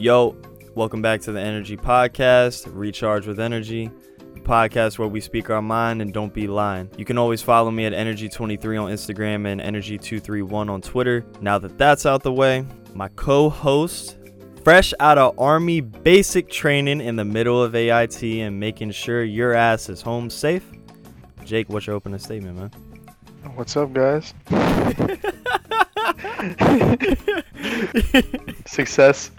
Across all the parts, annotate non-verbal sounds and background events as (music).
Yo, welcome back to the Energy Podcast, Recharge with Energy, podcast where we speak our mind and don't be lying. You can always follow me at Energy23 on Instagram and Energy231 on Twitter. Now that that's out the way, my co host, fresh out of Army basic training in the middle of AIT and making sure your ass is home safe. Jake, what's your opening statement, man? What's up, guys? (laughs) (laughs) Success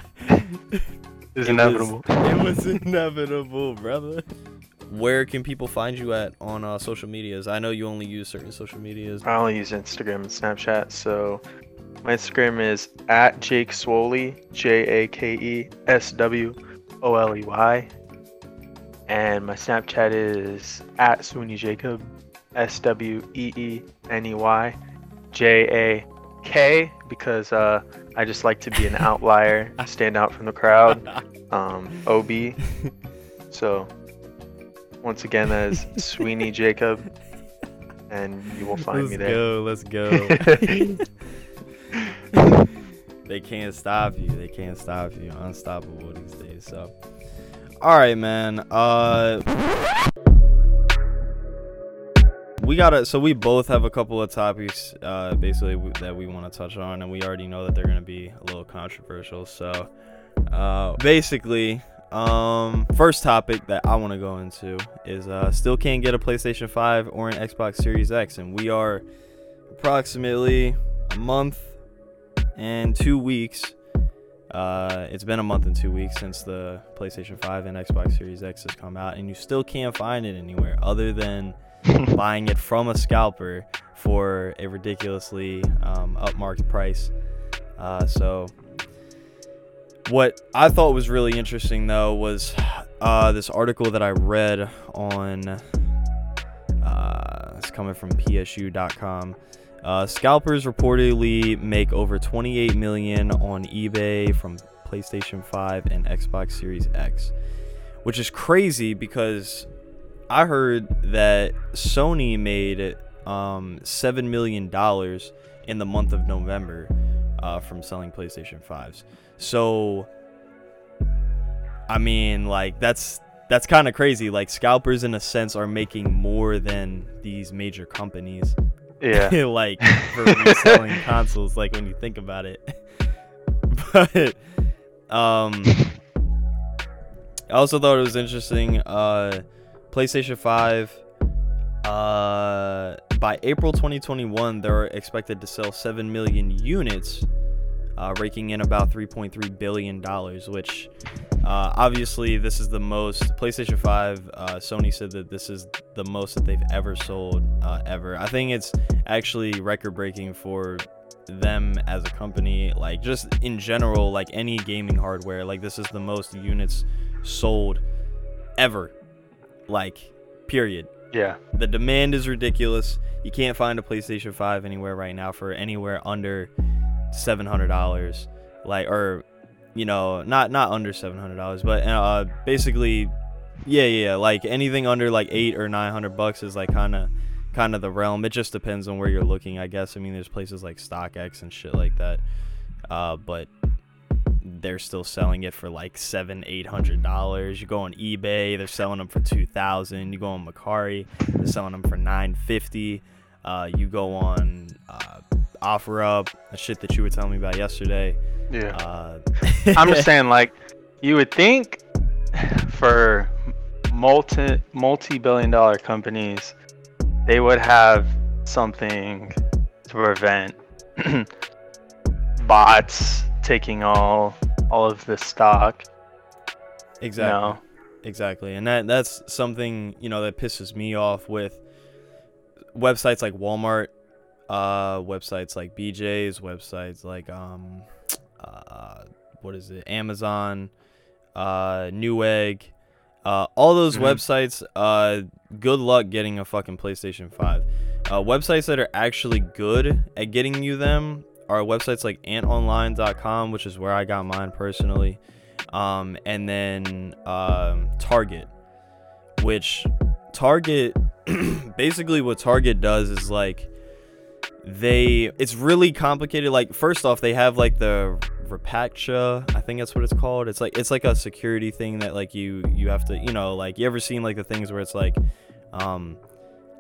(laughs) is inevitable. (laughs) it was inevitable, brother. Where can people find you at on uh, social medias? I know you only use certain social medias. I only use Instagram and Snapchat, so my Instagram is at Jake Swoley, J A K E S W O L E Y, and my Snapchat is at Sweeney Jacob, S W E E N E Y, J A K, because uh, I just like to be an outlier, (laughs) stand out from the crowd. (laughs) Um, OB. So once again, that is Sweeney (laughs) Jacob, and you will find let's me there. Let's go, let's go. they can't stop you. They can't stop you. Unstoppable these days. So, all right, man. Uh, we gotta. So we both have a couple of topics, uh, basically that we want to touch on, and we already know that they're gonna be a little controversial. So, uh, basically. Um, first topic that I want to go into is uh, still can't get a PlayStation 5 or an Xbox Series X, and we are approximately a month and two weeks. Uh, it's been a month and two weeks since the PlayStation 5 and Xbox Series X has come out, and you still can't find it anywhere other than (laughs) buying it from a scalper for a ridiculously um, upmarked price. Uh, so, what I thought was really interesting though was uh, this article that I read on. Uh, it's coming from PSU.com. Uh, scalpers reportedly make over 28 million on eBay from PlayStation 5 and Xbox Series X, which is crazy because I heard that Sony made um, seven million dollars in the month of November uh, from selling PlayStation 5s. So, I mean, like that's that's kind of crazy. Like scalpers, in a sense, are making more than these major companies Yeah. (laughs) like for reselling (laughs) consoles like when you think about it (laughs) but um i also thought it was interesting uh playstation 5 uh by april 2021 they're expected to sell 7 million units uh, raking in about 3.3 billion dollars which uh, obviously this is the most playstation 5 uh, sony said that this is the most that they've ever sold uh, ever. I think it's actually record breaking for them as a company like just in general like any gaming hardware like this is the most units sold ever like period. Yeah. the demand is ridiculous. You can't find a playstation 5 anywhere right now for anywhere under $700 like or you know not not under $700 but uh basically yeah yeah like anything under like 8 or 900 bucks is like kind of kind of the realm. It just depends on where you're looking i guess. I mean there's places like stockx and shit like that. Uh but they're still selling it for like seven eight hundred dollars. You go on ebay they're selling them for two thousand. You go on mercari they're selling them for 950 uh you go on uh offer up the shit that you were telling me about yesterday. Yeah. uh I'm just (laughs) saying, like, you would think for multi multi billion dollar companies, they would have something to prevent (clears throat) bots taking all all of the stock. exactly No. Exactly. And that that's something, you know, that pisses me off with websites like Walmart, uh websites like BJ's, websites like um uh what is it? Amazon, uh Newegg, uh all those Mhm. websites uh good luck getting a fucking PlayStation 5. Uh websites that are actually good at getting you them are websites like antonline.com, which is where I got mine personally um, and then um, Target, which Target (clears throat) basically what Target does is like they it's really complicated. Like first off, they have like the Rapactua, I think that's what it's called. It's like it's like a security thing that like you you have to you know like you ever seen like the things where it's like um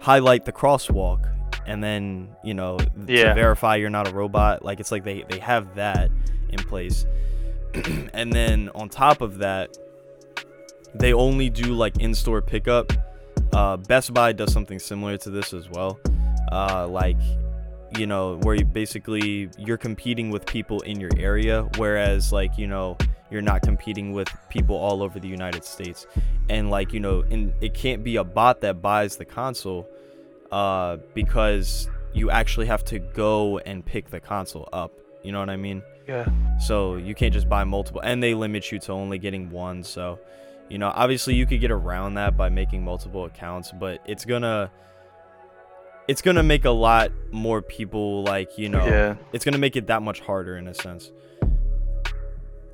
highlight the crosswalk and then you know Yeah. to verify you're not a robot like it's like they they have that in place. (clears throat) And then on top of that they only do like in-store pickup. Uh best buy does something similar to this as well. Uh like you know where you basically you're competing with people in your area whereas like you know you're not competing with people all over the united states. And like you know and it can't be a bot that buys the console uh because you actually have to go and pick the console up. You know what i mean? Yeah. so you can't just buy multiple and they limit you to only getting one so you know obviously you could get around that by making multiple accounts but it's gonna it's gonna make a lot more people like you know Yeah. it's gonna make it that much harder in a sense.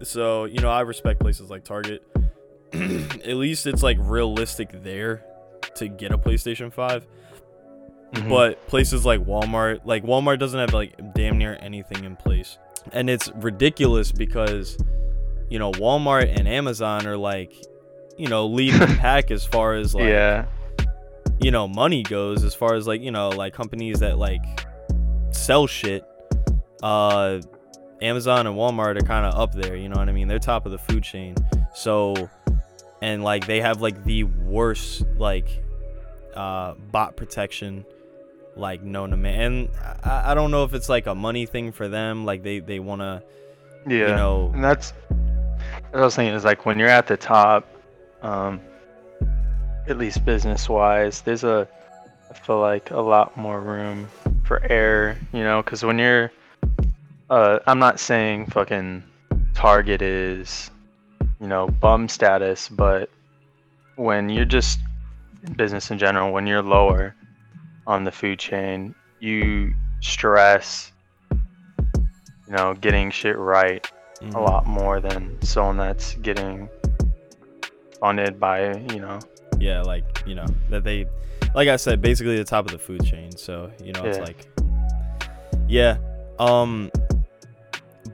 So you know i respect places like target. (clears throat) At least it's like realistic there to get a playstation 5 Mhm. but places like Walmart, like Walmart doesn't have like damn near anything in place. And it's ridiculous because you know, Walmart and Amazon are like, you know, leading the (laughs) pack as far as like yeah. you know, money goes as far as like, you know, like companies that like sell shit. Uh Amazon and Walmart are kind of up there, you know what I mean? They're top of the food chain. So and like they have like the worst like uh bot protection like known to man. And I, I don't know if it's like a money thing for them, like they they want to, Yeah. you know, And that's what I was saying is like when you're at the top, um, at least business wise, there's a I feel like a lot more room for error, you know, because when you're, uh, I'm not saying fucking Target is, you know, bum status, but when you're just business in general, when you're lower on the food chain, you stress, you know, getting shit right a mhm. lot more than someone that's getting funded by you know yeah, like you know that they, like I said, basically the top of the food chain. So you know, it's like, yeah, um,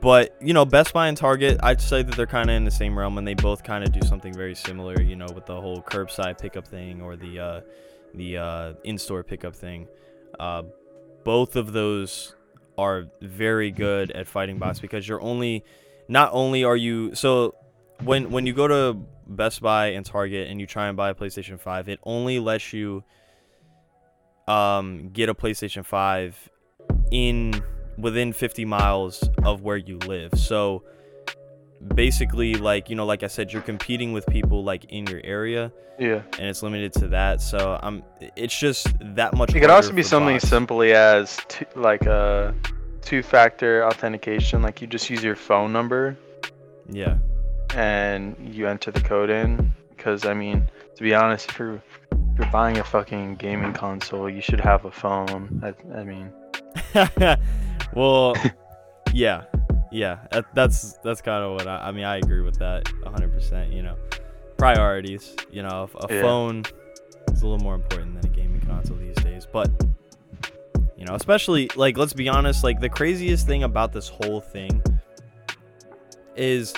but you know, Best Buy and Target, I'd say that they're kind of in the same realm, and they both kind of do something very similar. You know, with the whole curbside pickup thing or the uh, the uh, in-store pickup thing. Uh, both of those are very good at fighting bots because you're only, not only are you so when when you go to Best Buy and Target and you try and buy a PlayStation 5, it only lets you um get a PlayStation 5 in within 50 miles of where you live. So basically like, you know, like I said you're competing with people like in your area yeah and it's limited to that. So I'm it's just that much it could also be something bots. simply as two, like a two-factor authentication like you just use your phone number Yeah. and you enter the code in because i mean to be honest if you're if you're buying a fucking gaming console you should have a phone i, I mean (laughs) well, yeah, yeah. That's that's kind of what I, I mean. I agree with that 100%. You know, priorities. You know, a Yeah. phone is a little more important than a gaming console these days. But you know, especially like let's be honest. Like the craziest thing about this whole thing is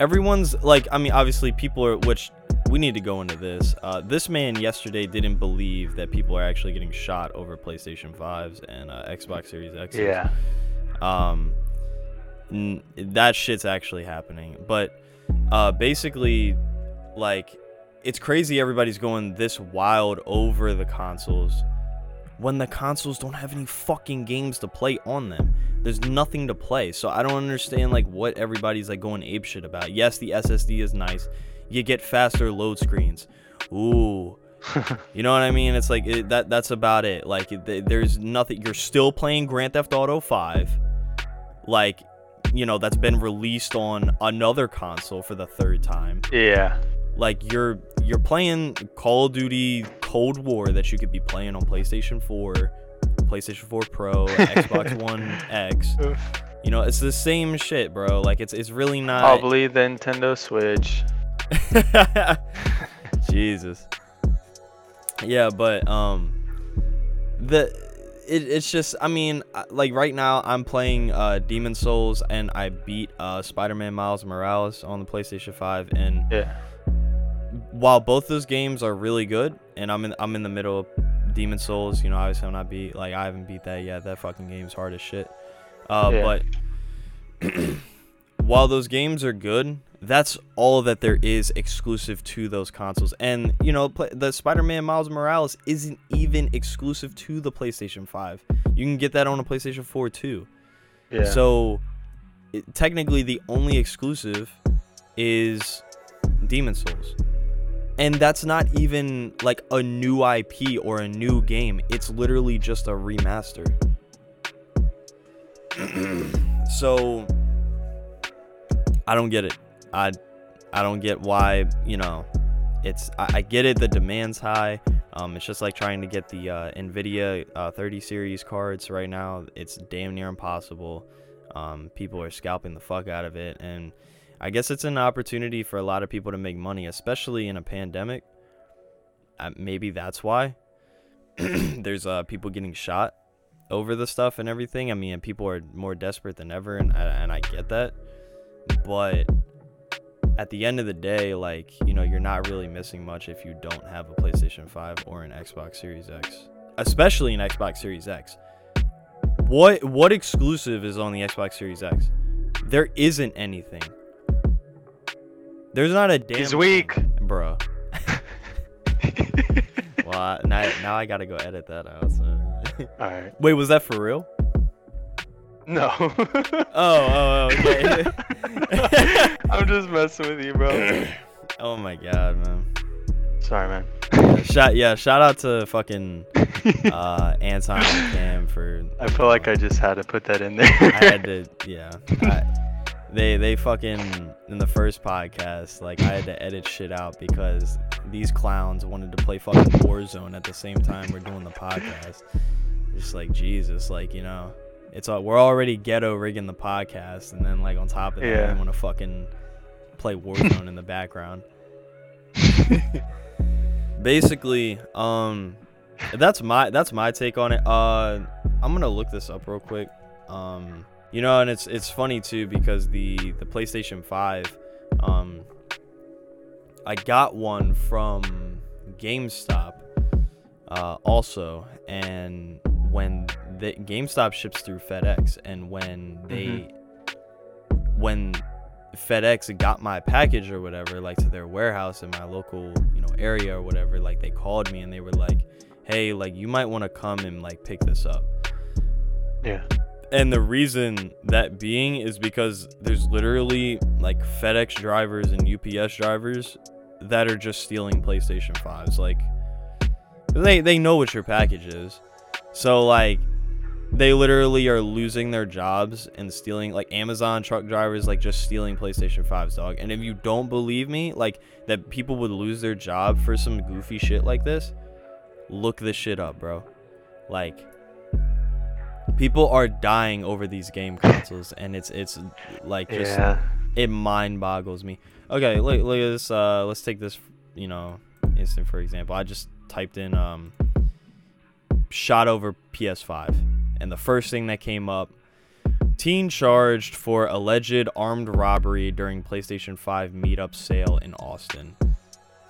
everyone's like. I mean, obviously, people are which. We need to go into this. Uh, this man yesterday didn't believe that people are actually getting shot over PlayStation 5s and uh, Xbox Series X yeah um n- that shit's actually happening but uh basically like it's crazy everybody's going this wild over the consoles when the consoles don't have any fucking games to play on them there's nothing to play so i don't understand like what everybody's like going ape shit about yes the ssd is nice you get faster load screens ooh (laughs) you know what I mean? It's like it, that. That's about it. Like it, there's nothing. You're still playing Grand Theft Auto 5, like you know that's been released on another console for the third time. yeah Like you're you're playing Call of Duty Cold War that you could be playing on PlayStation 4, PlayStation 4 Pro, Xbox (laughs) One X. You know, it's the same shit, bro. Like it's it's really not. probably the nintendo switch (laughs) Jesus. Yeah, but um the it, it's just I mean like right now I'm playing uh Demon Souls and I beat uh Spider-Man Miles Morales on the PlayStation 5 and Yeah. while both those games are really good and I'm in I'm in the middle of Demon Souls, you know, obviously I'm not beat like I haven't beat that yet. That fucking game's hard as shit. Uh Yeah. but (clears throat) while those games are good, that's all that there is exclusive to those consoles. And you know, the Spider-Man Miles Morales isn't even exclusive to the PlayStation 5. You can get that on a PlayStation 4 too. Yeah. So it, technically, the only exclusive is Demon Souls, and that's not even like a new IP or a new game. It's literally just a remaster. (clears throat) so I don't get it. I I don't get why you know it's I, I get it the demand's high. Um, it's just like trying to get the uh, nvidia uh, 30 series cards right now. It's damn near impossible. Um, people are scalping the fuck out of it. And i guess it's an opportunity for a lot of people to make money especially in a pandemic. Uh, maybe that's why. (clears throat) There's uh, people getting shot over the stuff and everything. I mean people are more desperate than ever and, and i get that. But at the end of the day, like, you know, you're not really missing much if you don't have a PlayStation 5 or an Xbox Series X. Especially an Xbox Series X. What what exclusive is on the Xbox Series X? There isn't anything. There's not a damn He's weak. bro. (laughs) well, I, now, now I gotta go edit that out. So. All right. Wait, was that for real? No. Oh, oh, okay. (laughs) I'm just messing with you, bro. (clears throat) oh my god, man. Sorry, man. Shout yeah, shout out to fucking (laughs) uh Anton and Cam for I feel like I just had to put that in there. I had to (laughs) yeah. I, they they fucking in the first podcast, like I had to edit shit out because these clowns wanted to play fucking Warzone at the same time we're doing the podcast. Just like Jesus, like, you know, it's all, we're already ghetto rigging the podcast and then like on top of that Yeah. we want to fucking play Warzone in the background. (laughs) Basically, um that's my that's my take on it. Uh I'm going to look this up real quick. Um you know, and it's it's funny too because the the PlayStation 5 um I got one from GameStop uh also and when the GameStop ships through FedEx and when they mm-hmm. when FedEx got my package or whatever like to their warehouse in my local, you know, area or whatever, like they called me and they were like, "Hey, like you might want to come and like pick this up." yeah. And the reason that being is because there's literally like FedEx drivers and UPS drivers that are just stealing PlayStation 5s. Like they they know what your package is. So like they literally are losing their jobs and stealing like Amazon truck drivers like just stealing PlayStation 5s dog. And if you don't believe me, like that people would lose their job for some goofy shit like this, look this shit up, bro. Like people are dying over these game consoles and it's it's like just Yeah. it mind boggles me. Okay, look look at this uh let's take this, you know, instant for example. I just typed in um shot over PS5 and the first thing that came up teen charged for alleged armed robbery during PlayStation 5 meetup sale in Austin.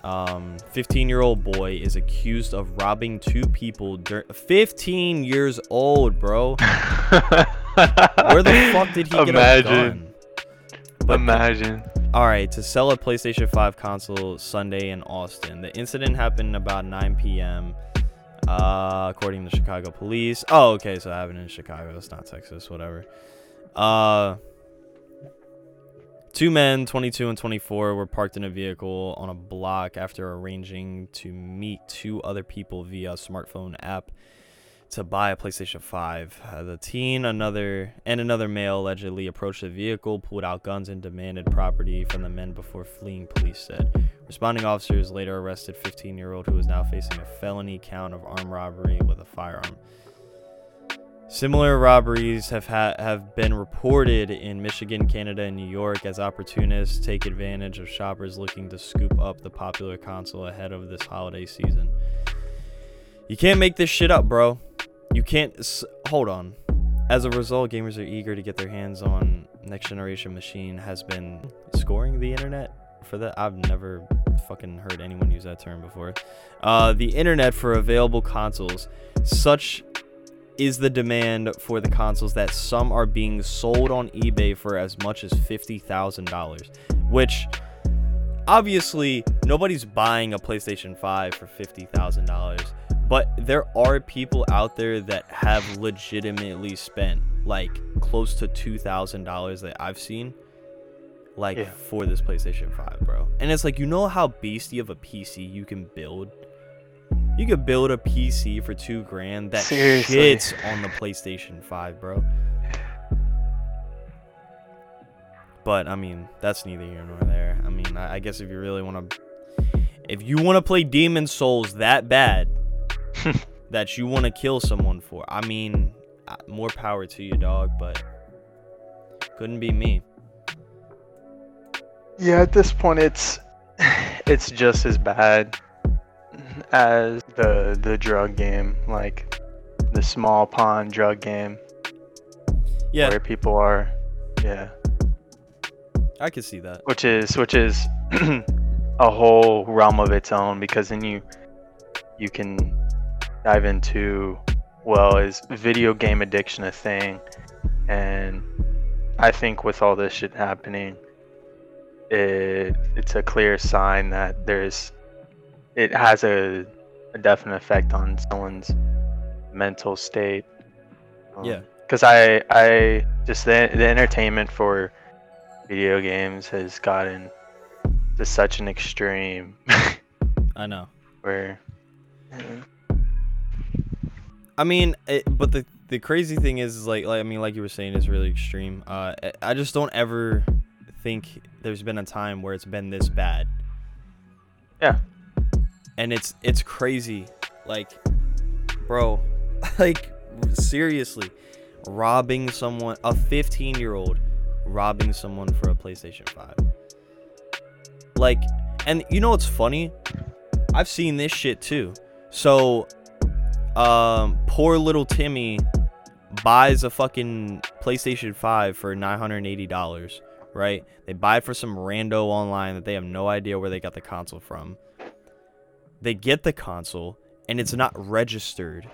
Um 15-year-old boy is accused of robbing two people dur- 15 years old, bro. (laughs) Where the fuck did he Imagine. But Imagine. all right, to sell a PlayStation 5 console Sunday in Austin. The incident happened about 9 p.m. Uh, according to Chicago police. Oh, okay, so it happened in Chicago. It's not Texas, whatever. Uh, two men, 22 and 24, were parked in a vehicle on a block after arranging to meet two other people via smartphone app to buy a PlayStation 5. Uh, the teen, another and another male allegedly approached the vehicle, pulled out guns, and demanded property from the men before fleeing. Police said. Responding officers later arrested 15-year-old who is now facing a felony count of armed robbery with a firearm. Similar robberies have ha- have been reported in Michigan, Canada, and New York as opportunists take advantage of shoppers looking to scoop up the popular console ahead of this holiday season. You can't make this shit up, bro. you can't s- hold on. As a result, gamers are eager to get their hands on next generation machine has been scoring the internet for that. I've never fucking heard anyone use that term before. Uh, the internet for available consoles. Such is the demand for the consoles that some are being sold on eBay for as much as $50,000, which obviously nobody's buying a PlayStation 5 for $50,000, but there are people out there that have legitimately spent like close to $2,000 that I've seen like Yeah. for this PlayStation 5, bro. And it's like you know how beastie of a PC you can build? You could build a PC for 2 grand that Seriously. shits on the PlayStation 5, bro. But I mean, that's neither here nor there. I mean, I, I guess if you really want to, if you want to play Demon Souls that bad, (laughs) that you want to kill someone for, I mean, uh, more power to you, dog. But couldn't be me. Yeah, at this point, it's (laughs) it's just as bad as the the drug game, like the small pawn drug game, Yeah, where people are, yeah, I could see that. which is which is (clears throat) a whole realm of its own because then you you can dive into well, is video game addiction a thing? And I think with all this shit happening, it it's a clear sign that there's it has a, a definite effect on someone's mental state. Um, yeah. Because I I just the the entertainment for video games has gotten to such an extreme (laughs) I know. where mm-hmm. I mean, it, but the the crazy thing is, is like, like I mean, like you were saying, it's really extreme. Uh, I- I just don't ever think there's been a time where it's been this bad. Yeah. And it's it's crazy, like, bro, (laughs) like seriously, robbing someone, a 15 year old, robbing someone for a PlayStation 5. Like, and you know what's funny? I've seen this shit too. So um poor little Timmy buys a fucking PlayStation 5 for $980, right? They buy it for some rando online that they have no idea where they got the console from. They get the console and it's not registered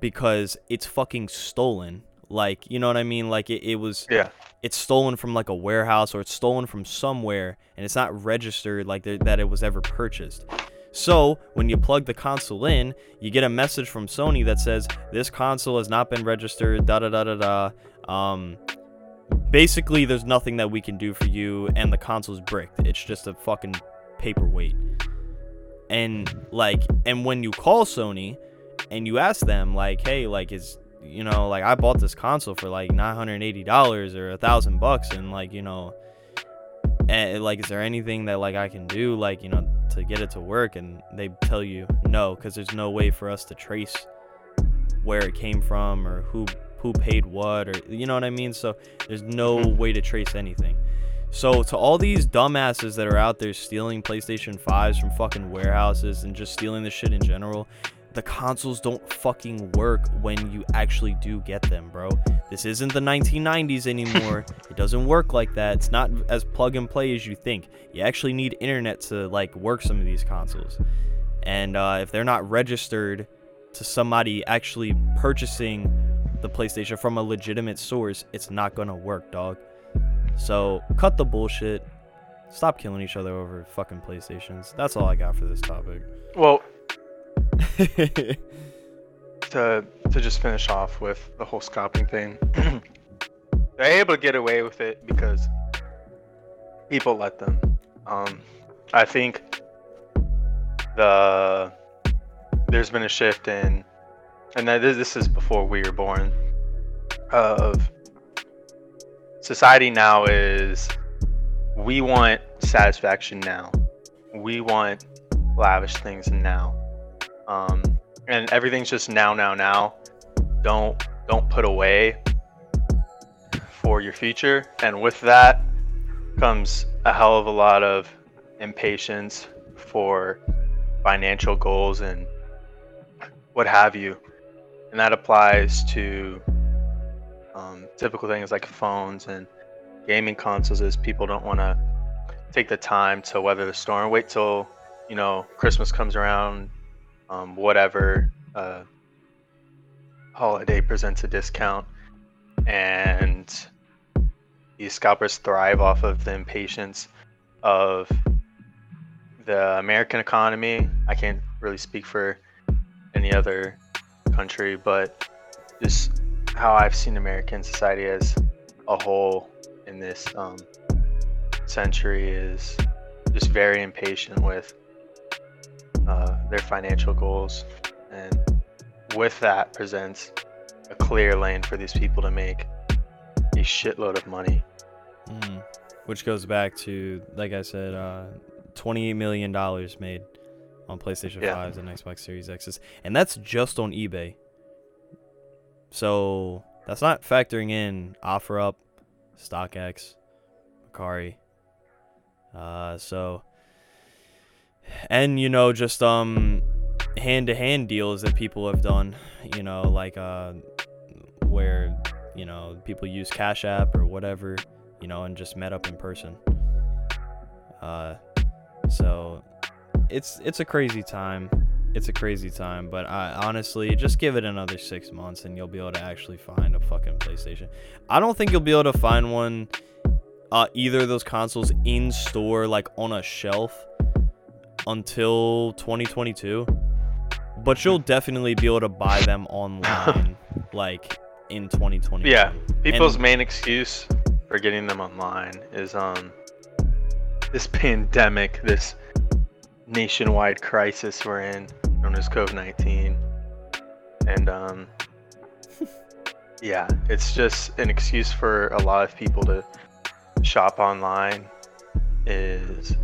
because it's fucking stolen. Like, you know what I mean? Like it, it was yeah it's stolen from like a warehouse or it's stolen from somewhere and it's not registered like that it was ever purchased. So, when you plug the console in, you get a message from Sony that says this console has not been registered, da da da da da. Um basically there's nothing that we can do for you and the console's bricked. It's just a fucking paperweight. And like and when you call Sony and you ask them like, "Hey, like is you know, like I bought this console for like nine hundred and eighty dollars or a thousand bucks, and like you know, and like is there anything that like I can do like you know to get it to work? And they tell you no, because there's no way for us to trace where it came from or who who paid what or you know what I mean. So there's no mm-hmm. way to trace anything. So to all these dumbasses that are out there stealing PlayStation 5s from fucking warehouses and just stealing the shit in general, the consoles don't fucking work when you actually do get them, bro. This isn't the 1990s anymore. (laughs) it doesn't work like that. It's not as plug and play as you think. You actually need internet to like work some of these consoles. And uh, if they're not registered to somebody actually purchasing the PlayStation from a legitimate source, it's not gonna work, dog. So cut the bullshit. Stop killing each other over fucking PlayStations. That's all I got for this topic. well (laughs) to to just finish off with the whole scalping thing (clears throat) they're able to get away with it because people let them. Um i think the there's been a shift in and this, this is before we were born of society now is we want satisfaction now. We want lavish things now um, and everything's just now, now, now. Don't don't put away for your future, and with that comes a hell of a lot of impatience for financial goals and what have you. and that applies to um, typical things like phones and gaming consoles. Is people don't want to take the time to weather the storm, wait till you know Christmas comes around, um, whatever uh, holiday presents a discount, and these scalpers thrive off of the impatience of the American economy. I can't really speak for any other country, but just how I've seen American society as a whole in this um, century is just very impatient with uh, their financial goals, and with that presents a clear lane for these people to make a shitload of money. Mm. Which goes back to, like I said, uh, $28 million made on PlayStation Yeah. 5s and Xbox Series X's. And that's just on eBay. So that's not factoring in OfferUp, StockX, Mercari. Uh, so, and you know, just um, hand to hand deals that people have done, you know, like uh, where, you know, people use Cash App or whatever, you know, and just met up in person. Uh, so it's it's a crazy time. It's a crazy time, but I honestly just give it another six months and you'll be able to actually find a fucking PlayStation. I don't think you'll be able to find one, uh, either of those consoles in store, like on a shelf, until 2022. But you'll definitely be able to buy them online, (laughs) like in 2022. Yeah, people's And- main excuse for getting them online is um this pandemic, this nationwide crisis we're in, known as COVID nineteen, and um (laughs) yeah, it's just an excuse for a lot of people to shop online. Is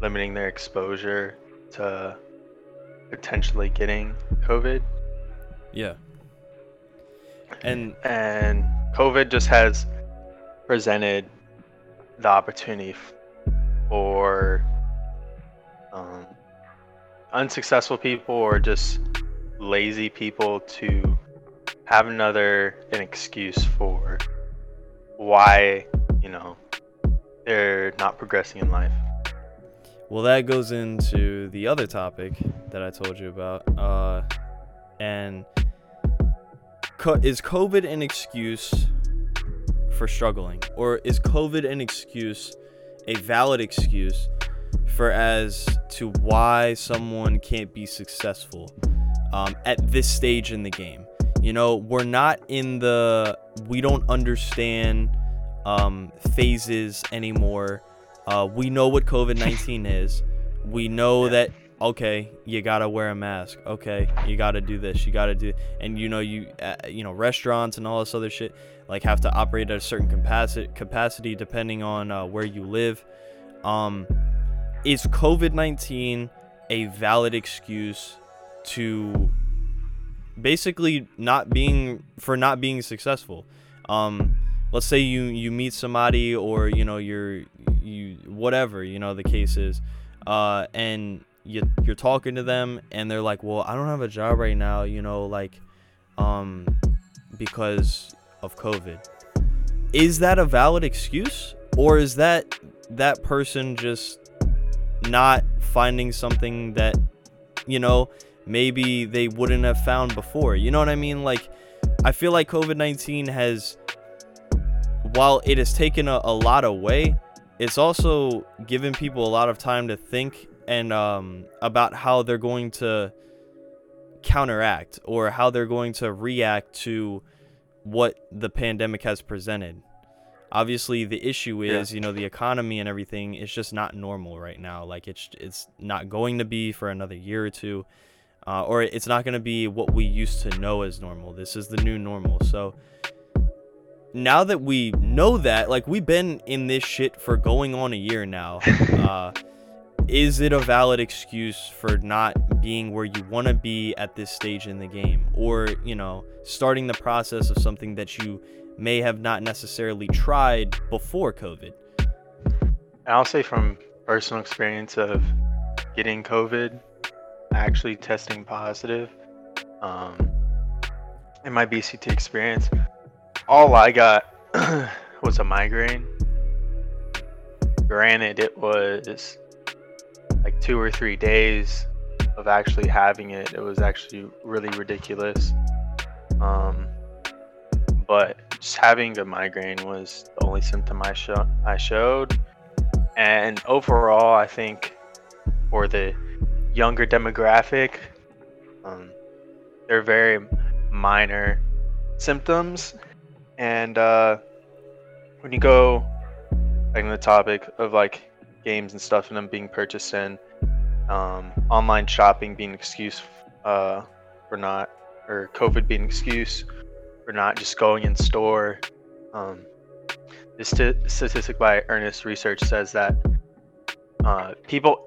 limiting their exposure to potentially getting COVID. Yeah. And and COVID just has presented the opportunity for um, unsuccessful people or just lazy people to have another an excuse for why you know they're not progressing in life. Well, that goes into the other topic that I told you about. Uh, and co- is COVID an excuse for struggling? Or is COVID an excuse, a valid excuse, for as to why someone can't be successful um, at this stage in the game? You know, we're not in the, we don't understand um, phases anymore. Uh, we know what COVID 19 (laughs) is. We know Yeah. that, okay, you got to wear a mask. Okay, you got to do this. You got to do, and you know, you, uh, you know, restaurants and all this other shit, like, have to operate at a certain capacity, capacity depending on uh, where you live. Um, is COVID 19 a valid excuse to basically not being, for not being successful? Um, let's say you you meet somebody or you know you're you whatever you know the case is. Uh and you you're talking to them and they're like well i don't have a job right now you know like um because of covid. Is that a valid excuse? Or is that that person just not finding something that you know maybe they wouldn't have found before? You know what i mean? Like i feel like covid-19 has while it has taken a, a lot away, it's also given people a lot of time to think and um, about how they're going to counteract or how they're going to react to what the pandemic has presented. Obviously, the issue Yeah. is, you know, the economy and everything is just not normal right now. Like it's it's not going to be for another year or two, uh, or it's not going to be what we used to know as normal. This is the new normal. So now that we know that, like we've been in this shit for going on a year now, (laughs) uh, is it a valid excuse for not being where you want to be at this stage in the game, or you know, starting the process of something that you may have not necessarily tried before COVID? I'll say from personal experience of getting COVID, actually testing positive, um, in my BCT experience, all I got (clears throat) was a migraine. Granted, it was like two or three days of actually having it. It was actually really ridiculous. Um, but just having a migraine was the only symptom I, show- I showed. And overall, I think for the younger demographic, um, they're very minor symptoms. And uh, when you go back in the topic of like games and stuff and them being purchased in um, online shopping being an excuse uh, for not or covid being an excuse for not just going in store um, this st- statistic by earnest research says that uh, people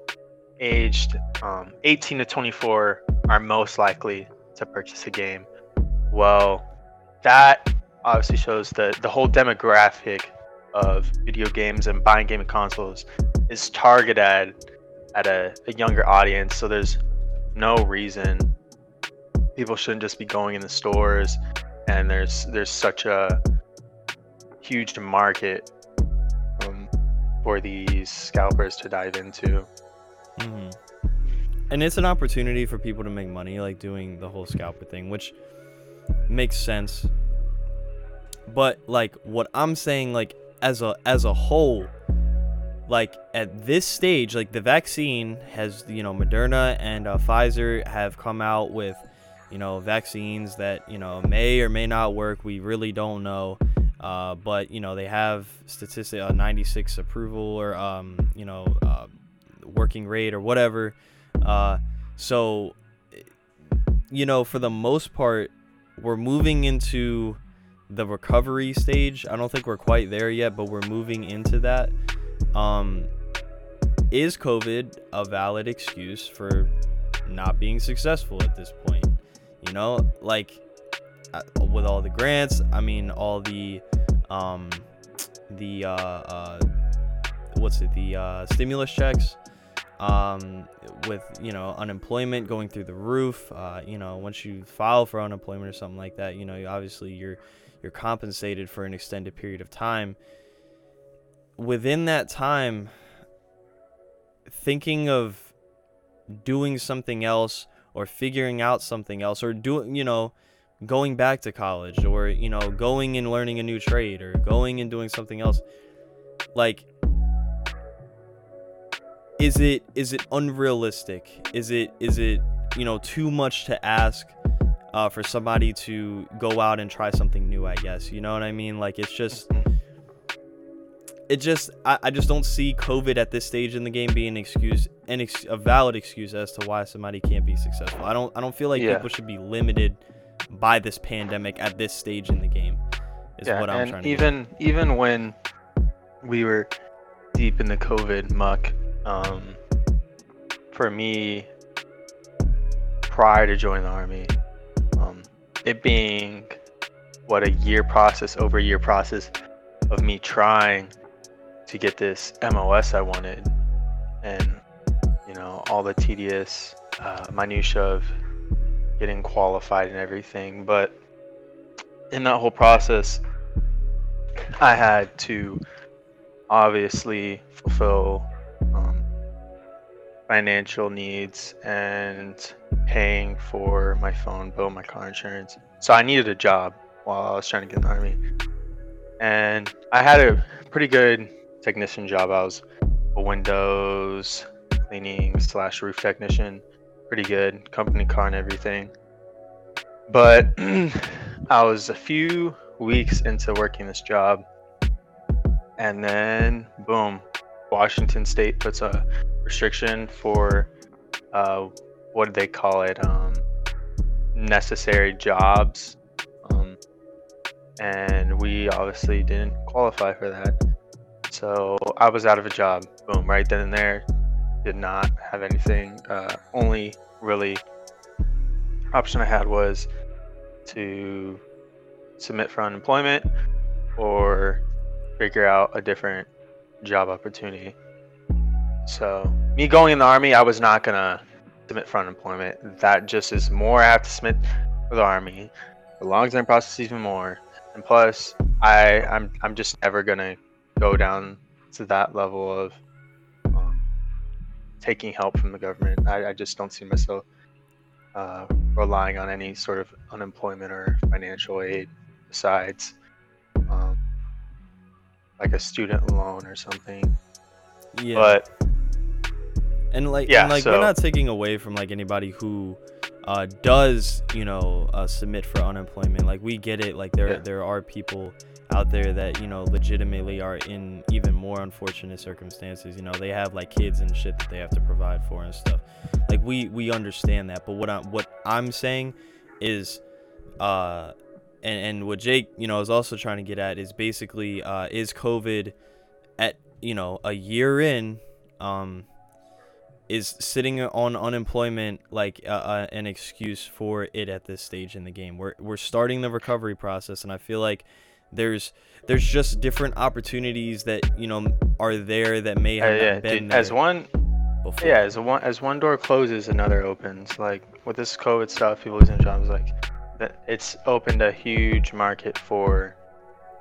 aged um, 18 to 24 are most likely to purchase a game. Well that obviously shows that the whole demographic of video games and buying gaming consoles is targeted at a, a younger audience. So there's no reason people shouldn't just be going in the stores. And there's there's such a huge market um, for these scalpers to dive into. Mm-hmm. And it's an opportunity for people to make money, like doing the whole scalper thing, which makes sense. But like what I'm saying, like as a as a whole like at this stage like the vaccine has you know moderna and uh, pfizer have come out with you know vaccines that you know may or may not work. We really don't know. Uh, but you know they have statistic uh, 96 approval or um, you know uh, working rate or whatever. Uh, so you know for the most part we're moving into the recovery stage. I don't think we're quite there yet, but we're moving into that. Um, is COVID a valid excuse for not being successful at this point? You know, like uh, with all the grants, I mean, all the, um, the, uh, uh, what's it, the uh, stimulus checks, um, with, you know, unemployment going through the roof. Uh, you know, once you file for unemployment or something like that, you know, obviously you're, you're compensated for an extended period of time. Within that time, thinking of doing something else or figuring out something else or doing, you know, going back to college or, you know, going and learning a new trade or going and doing something else. Like, is it is it unrealistic? Is it is it you know too much to ask uh, for somebody to go out and try something new i guess you know what i mean like it's just it just I, I just don't see covid at this stage in the game being an excuse an ex- a valid excuse as to why somebody can't be successful i don't i don't feel like Yeah. people should be limited by this pandemic at this stage in the game is yeah, what i'm and trying to get. even even when we were deep in the COVID muck, um, for me, prior to joining the army, it being what a year process, over a year process of me trying to get this MOS I wanted, and you know all the tedious uh, minutia of getting qualified and everything, but in that whole process, I had to obviously fulfill financial needs and paying for my phone bill, my car insurance. So I needed a job while I was trying to get in the army. And I had a pretty good technician job. I was a windows cleaning slash roof technician. Pretty good company car and everything. But (clears throat) I was a few weeks into working this job and then boom washington state puts a restriction for uh, what do they call it um, necessary jobs. Um, and we obviously didn't qualify for that. So i was out of a job. Boom right then and there. Did not have anything uh, only really option i had was to submit for unemployment or figure out a different job opportunity. So, me going in the army, I was not gonna submit for unemployment. That just is more I have to submit for the army, the long term process even more. And plus, I I'm I'm just never gonna go down to that level of um, taking help from the government. I, I just don't see myself uh, relying on any sort of unemployment or financial aid besides like a student loan or something. Yeah. But and like Yeah, and like so- we're not taking away from like anybody who uh does you know uh, submit for unemployment like we get it like there Yeah. there are people out there that you know legitimately are in even more unfortunate circumstances you know they have like kids and shit that they have to provide for and stuff like we we understand that but what i'm what i'm saying is uh and and what jake you know is also trying to get at is basically uh is covid at you know a year in um is sitting on unemployment like uh, uh, an excuse for it at this stage in the game. We're we're starting the recovery process, and I feel like there's there's just different opportunities that you know are there that may uh, have yeah, been dude, there as one before. yeah as one as one door closes, another opens. Like with this COVID stuff, people losing jobs, like it's opened a huge market for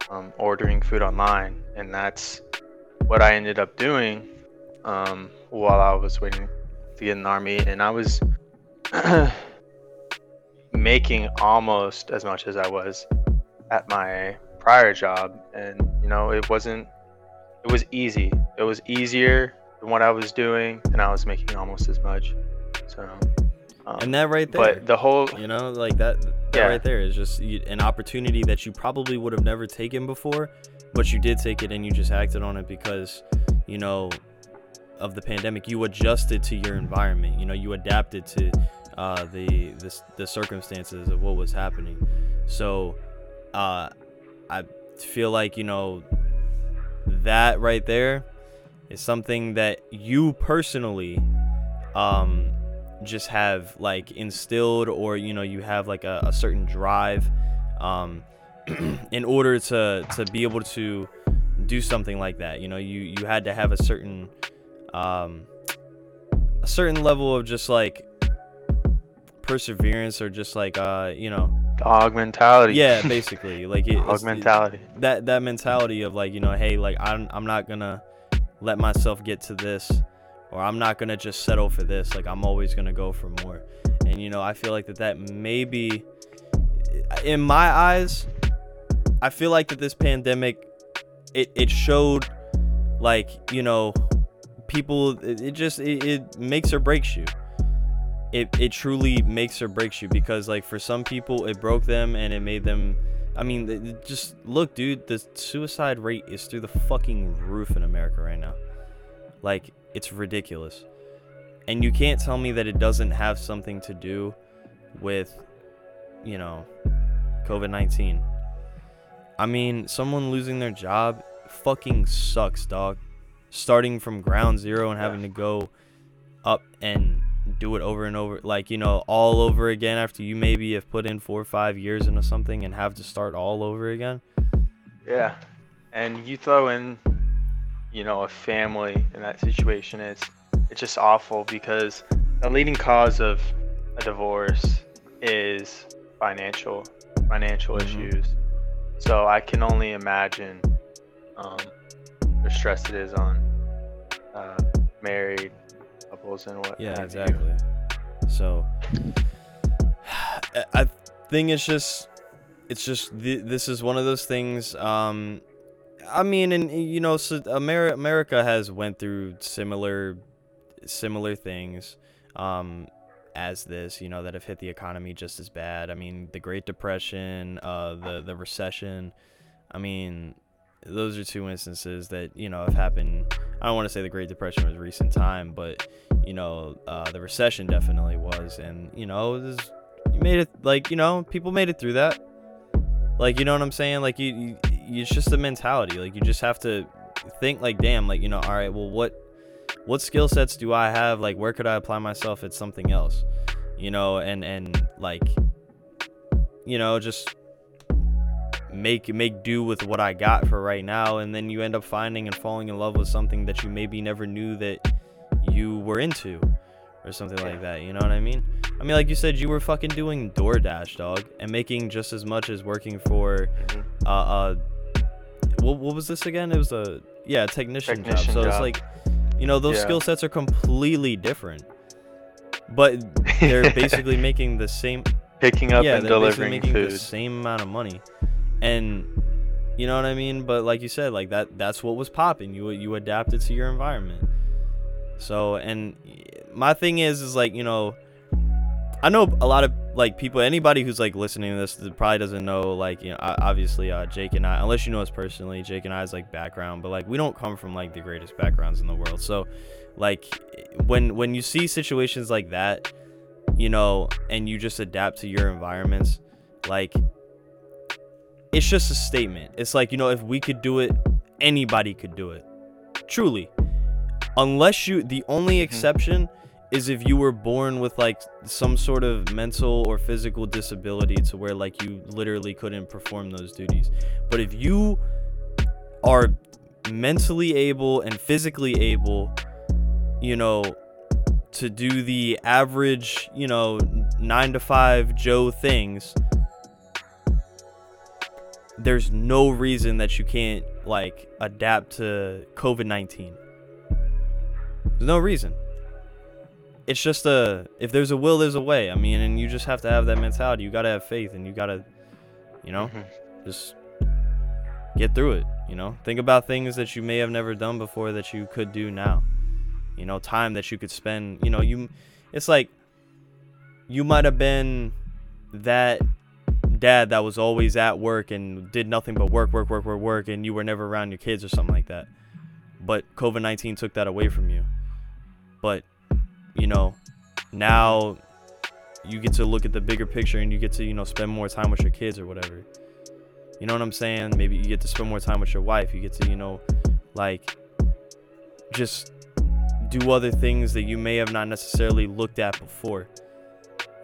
um, ordering food online, and that's what I ended up doing um, while I was waiting to get in the army, and I was (clears throat) making almost as much as I was at my prior job, and you know it wasn't. It was easy. It was easier than what I was doing, and I was making almost as much. So, um, and that right there. but the whole you know, like that, that Yeah. right there is just you, an opportunity that you probably would have never taken before, but you did take it and you just acted on it because, you know, of the pandemic. You adjusted to your environment. You know, you adapted to uh, the, the the circumstances of what was happening. So, uh, I feel like you know that right there is something that you personally um just have like instilled or you know you have like a, a certain drive um (clears throat) in order to to be able to do something like that you know you you had to have a certain um a certain level of just like perseverance or just like uh you know dog mentality. yeah (laughs) basically like it, dog mentality. that that mentality of like you know hey like I'm I'm not gonna let myself get to this or I'm not gonna just settle for this like I'm always gonna go for more and you know I feel like that that maybe in my eyes I feel like that this pandemic it it showed like you know people it, it just it, it makes or breaks you it, it truly makes or breaks you because like for some people it broke them and it made them I mean, just look, dude. The suicide rate is through the fucking roof in America right now. Like, it's ridiculous. And you can't tell me that it doesn't have something to do with, you know, COVID 19. I mean, someone losing their job fucking sucks, dog. Starting from ground zero and having to go up and do it over and over like you know all over again after you maybe have put in four or five years into something and have to start all over again Yeah, and you throw in, you know, a family in that situation. It's it's just awful because the leading cause of a divorce is financial financial Mhm. issues. So I can only imagine um, the stress it is on uh, married couples and what. yeah have you. exactly so (sighs) I- i think it's just it's just th- this is one of those things um i mean and you know so Ameri- america has went through similar similar things um as this you know that have hit the economy just as bad. I mean the great depression uh the the recession. I mean those are two instances that you know have happened. I don't want to say the great depression was recent time but you know uh, the recession definitely was. And you know was, you made it like you know people made it through that. Like you know what i'm saying? Like you, you it's just a mentality like you just have to think like damn like you know all right well what what skill sets do i have like where could i apply myself at something else you know and and like you know just make make do with what i got for right now and then you end up finding and falling in love with something that you maybe never knew that you were into or something Yeah. like that. You know what I mean? I mean, like you said, you were fucking doing DoorDash, dog, and making just as much as working for uh, uh what, what was this again? It was a yeah technician, Technician job. So it's like, you know, those Yeah. skill sets are completely different, but they're (laughs) basically making the same. picking up yeah, and they're delivering making the food. same amount of money, and you know what I mean. But like you said, like that that's what was popping. You you adapted to your environment. So and my thing is is like you know, I know a lot of like people. Anybody who's like listening to this probably doesn't know like you know obviously uh, Jake and I unless you know us personally. Jake and I's like background, but like we don't come from like the greatest backgrounds in the world. So like when when you see situations like that you know, and you just adapt to your environments, like it's just a statement. It's like, you know, if we could do it, anybody could do it. Truly. Unless you the only exception is if you were born with like some sort of mental or physical disability to where like you literally couldn't perform those duties. But if you are mentally able and physically able, you know, to do the average, you know, nine to five Joe things, there's no reason that you can't like adapt to COVID 19. There's no reason. It's just a, if there's a will, there's a way. I mean, and you just have to have that mentality. You got to have faith and you got to, you know, Mhm. just get through it. You know, think about things that you may have never done before that you could do now you know time that you could spend you know you it's like you might have been that dad that was always at work and did nothing but work work work work work and you were never around your kids or something like that but covid-19 took that away from you but you know now you get to look at the bigger picture and you get to you know spend more time with your kids or whatever you know what i'm saying maybe you get to spend more time with your wife you get to you know like just do other things that you may have not necessarily looked at before.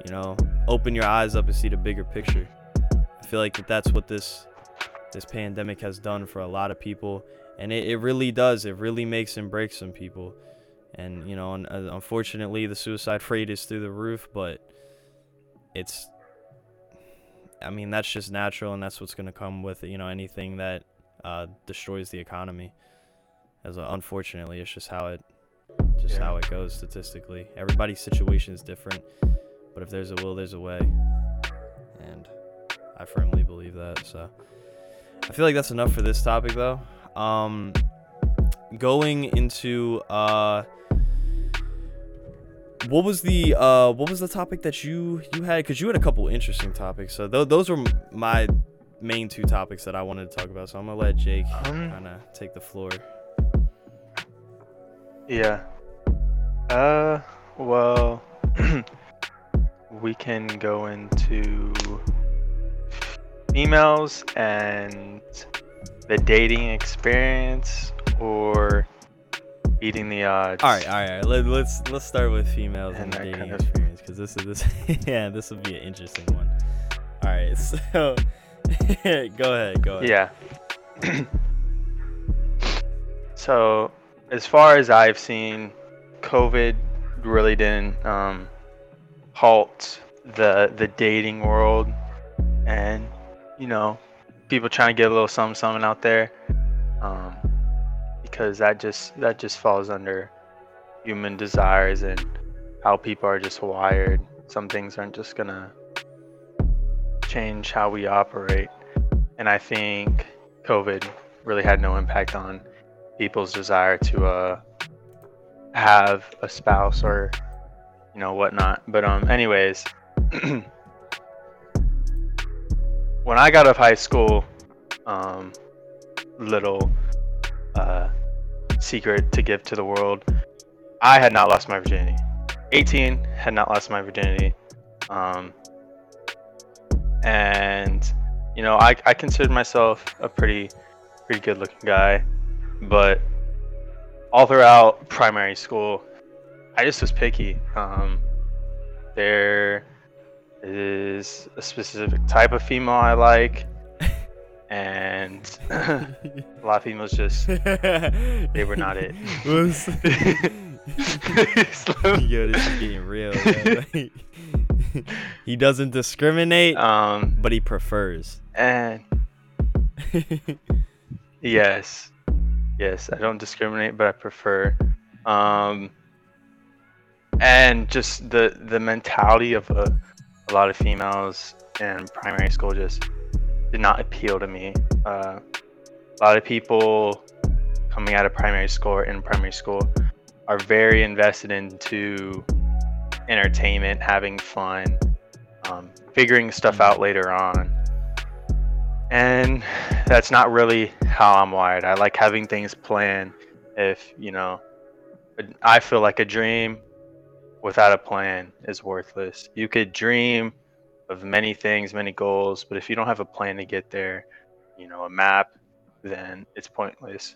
You know, open your eyes up and see the bigger picture. I feel like that that's what this this pandemic has done for a lot of people, and it, it really does. It really makes and breaks some people, and you know, un- uh, unfortunately, the suicide rate is through the roof. But it's, I mean, that's just natural, and that's what's gonna come with you know anything that uh, destroys the economy. As a, unfortunately, it's just how it just Yeah. how it goes statistically. Everybody's situation is different, but if there's a will, there's a way. And I firmly believe that. So I feel like that's enough for this topic though. Um going into uh what was the uh what was the topic that you you had cuz you had a couple interesting topics. So th- those were my main two topics that I wanted to talk about. So I'm going to let Jake Um, kind of take the floor. Yeah. Uh, well, (clears throat) we can go into emails and the dating experience beating the odds. All right, all right. Let, let's let's start with females and, And the dating kind of- experience because this is this (laughs) yeah this will be an interesting one. All right, (laughs) so (laughs) go ahead, go ahead. Yeah. (clears throat) so, as far as I've seen, COVID really didn't um, halt the the dating world, and you know, people trying to get a little something something out there, um, because that just that just falls under human desires and how people are just wired. Some things aren't just gonna change how we operate. And I think COVID really had no impact on people's desire to uh, have a spouse or you know whatnot. But um, anyways, (clears throat) when I got out of high school, um, little uh, secret to give to the world, I had not lost my virginity. 18 had not lost my virginity. Um, and you know, I, I consider myself a pretty pretty good looking guy, but all throughout primary school, I just was picky. Um, there is a specific type of female I like, and (laughs) a lot of females just (laughs) they were not it. (laughs) Yo, this is getting real. he doesn't discriminate, um, but he prefers. and yes, yes, I don't discriminate, but I prefer. Um, and just the the mentality of a, a lot of females in primary school just did not appeal to me. Uh, a lot of people coming out of primary school or in primary school are very invested into entertainment, having fun, um, figuring stuff out later on. And that's not really how I'm wired. I like having things planned. If, you know, I feel like a dream without a plan is worthless. You could dream of many things, many goals, but if you don't have a plan to get there, you know, a map, then it's pointless.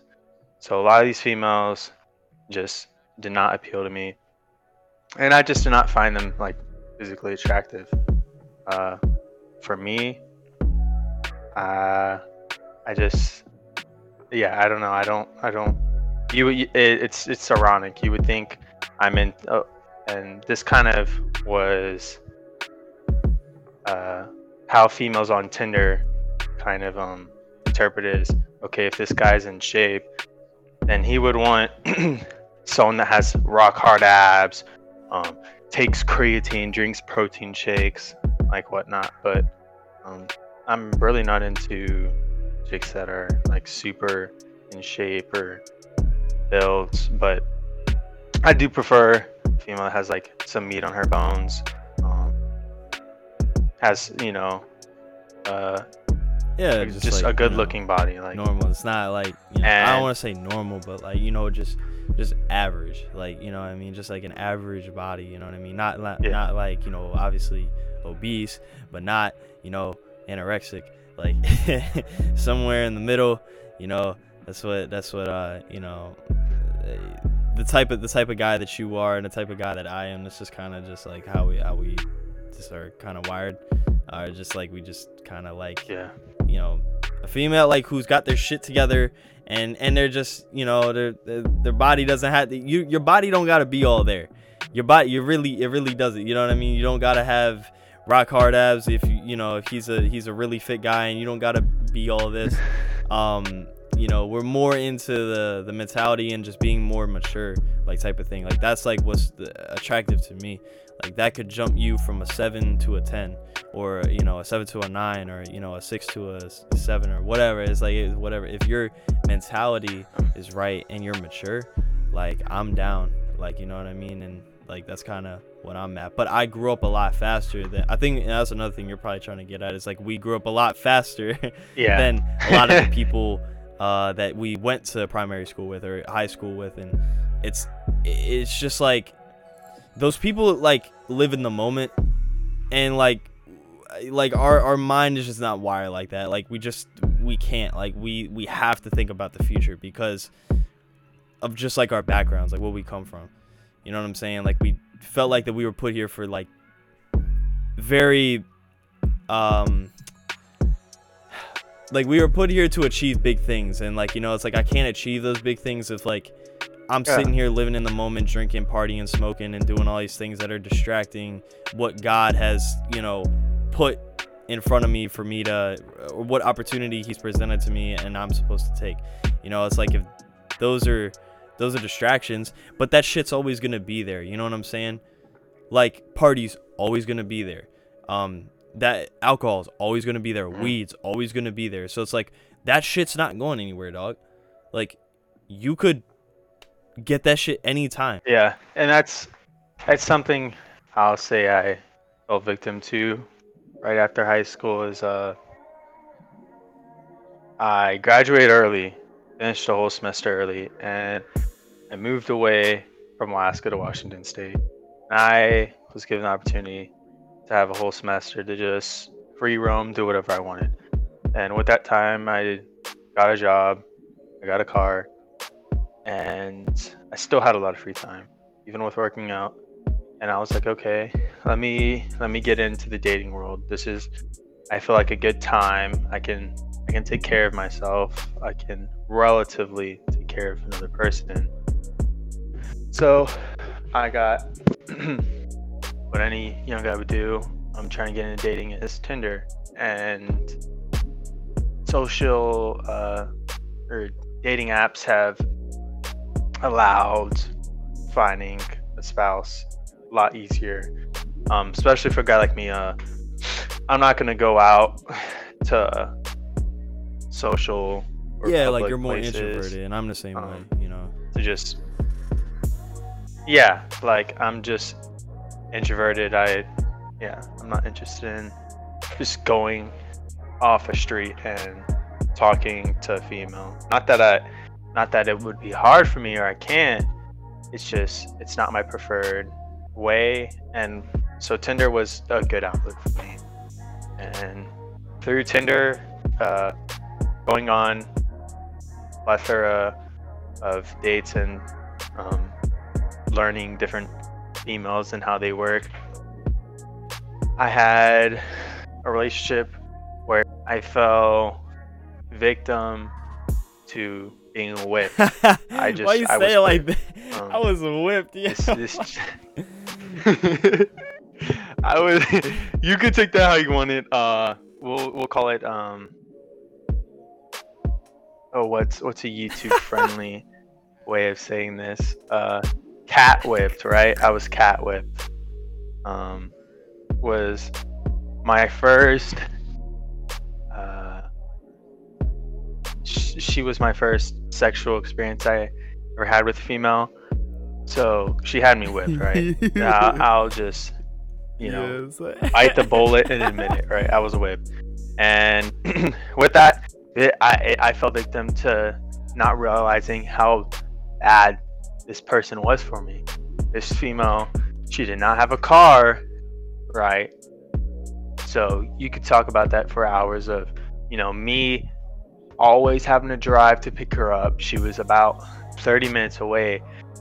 So a lot of these females just did not appeal to me, and I just did not find them like physically attractive. Uh, for me, uh, I just, yeah, I don't know. I don't, I don't. You, it, it's it's ironic. You would think I'm in, oh, and this kind of was uh, how females on Tinder kind of um interpret is okay if this guy's in shape then he would want (clears throat) someone that has rock hard abs um, takes creatine drinks protein shakes like whatnot. But um, i'm really not into chicks that are like super in shape or builds but i do prefer female that has like some meat on her bones has you know uh, Yeah, just, just, like, a you good know, looking body like normal. It's not like you know, I don't want to say normal, but like you know, just just average. Like you know, what I mean, just like an average body. You know what I mean? Not not, Yeah. not like you know, obviously obese, but not you know anorexic. Like (laughs) somewhere in the middle. You know, that's what that's what uh you know. eh, The type of the type of guy that you are and the type of guy that I am. That's just kind of just like how we how we just are kind of wired. Are just like we just kind of like yeah. you know a female like who's got their shit together and and they're just you know their their, body doesn't have to, you your body don't gotta be all there. Your body you really it really doesn't you know what i mean? You don't gotta have rock hard abs if you you know if he's a he's a really fit guy and you don't gotta be all this. (laughs) Um you know we're more into the the mentality and just being more mature like type of thing. Like that's like what's the, attractive to me like that could jump you from a 7 to a 10 or you know a 7 to a 9 or you know a 6 to a 7 or whatever. It's like it's whatever. If your mentality is right and you're mature like i'm down. Like you know what i mean? And like that's kind of what i'm at. But i grew up a lot faster than i think that's another thing you're probably trying to get at is like we grew up a lot faster (laughs) yeah. than a lot of the (laughs) people uh, that we went to primary school with or high school with. And it's it's just like those people like live in the moment. And like like our our mind is just not wired like that. Like we just we can't. Like we we have to think about the future because of just like our backgrounds like where we come from. You know what i'm saying? Like we felt like that we were put here for like very um like we were put here to achieve big things. And like you know it's like i can't achieve those big things if like i'm Yeah. sitting here living in the moment drinking partying smoking and doing all these things that are distracting what god has you know put in front of me for me to or what opportunity he's presented to me and i'm supposed to take. You know it's like if those are those are distractions but that shit's always gonna be there. You know what i'm saying? Like parties always gonna be there. Um that alcohol is always gonna be there. Mhm. weeds always gonna be there. So it's like that shit's not going anywhere dog. Like you could get that shit anytime Yeah, and that's that's something I'll say I fell victim to right after high school is uh I graduated early, finished the whole semester early, and I moved away from Alaska to Washington State. I was given the opportunity to have a whole semester to just free roam, do whatever I wanted. And with that time, I got a job, I got a car, and I still had a lot of free time, even with working out. And I was like, okay, let me let me get into the dating world. This is, I feel like a good time. I can I can take care of myself. I can relatively take care of another person. So I got (clears throat) what any young guy would do. I'm trying to get into dating is Tinder and social uh, or dating apps have allowed finding a spouse a lot easier, um, especially for a guy like me. Uh, I'm not gonna go out (laughs) to social. Or yeah, like you're more places introverted, and I'm the same um, way. You know. to just yeah like i'm just introverted i yeah i'm not interested in just going off a street and talking to a female not that i not that it would be hard for me or i can't it's just it's not my preferred way and so tinder was a good outlet for me and through tinder uh, going on plethora of dates and um, learning different females and how they work. I had a relationship where I fell victim to being whipped. I (laughs) just- Why you I say it like whipped. that? Um, I was whipped. Yeah. This, this (laughs) I was. You could take that how you want it. Uh, we'll we'll call it um. Oh, what's what's a YouTube (laughs) friendly way of saying this? Uh, cat whipped, right? I was cat whipped. Um, was my first. She was my first sexual experience I ever had with a female. So she had me whipped, right? (laughs) Yeah, I'll just, you know, Yes. bite the bullet and admit it, right? I was whipped, and (clears throat) with that, it, I I fell victim to not realizing how bad this person was for me. This female, she did not have a car, right? So you could talk about that for hours of, you know, me always having to drive to pick her up. She was about 30 minutes away.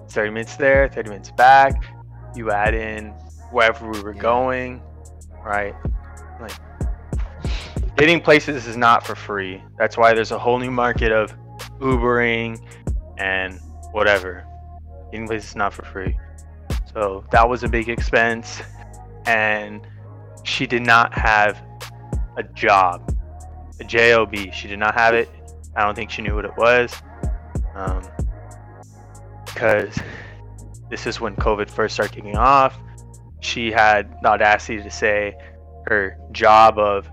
30 minutes there, 30 minutes back. You add in wherever we were Yeah. going, right? Like getting places is not for free. That's why there's a whole new market of Ubering and whatever. Getting places is not for free. So that was a big expense. And she did not have a job, a job. She did not have it. I don't think she knew what it was, um, because this is when COVID first started kicking off. She had the audacity to say her job of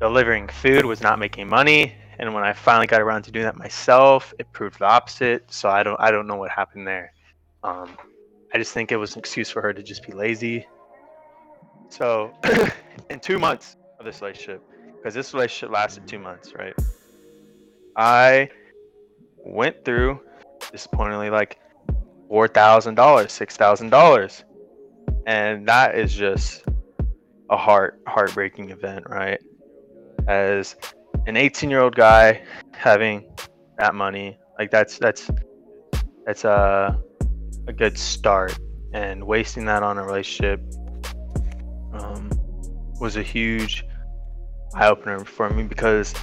delivering food was not making money, and when I finally got around to doing that myself, it proved the opposite. So I don't I don't know what happened there. Um, I just think it was an excuse for her to just be lazy. So, (coughs) in two months of this relationship, because this relationship lasted two months, right? I went through disappointingly like four thousand dollars, six thousand dollars, and that is just a heart heartbreaking event, right? As an 18 year old guy having that money, like that's that's that's a a good start, and wasting that on a relationship um, was a huge eye opener for me because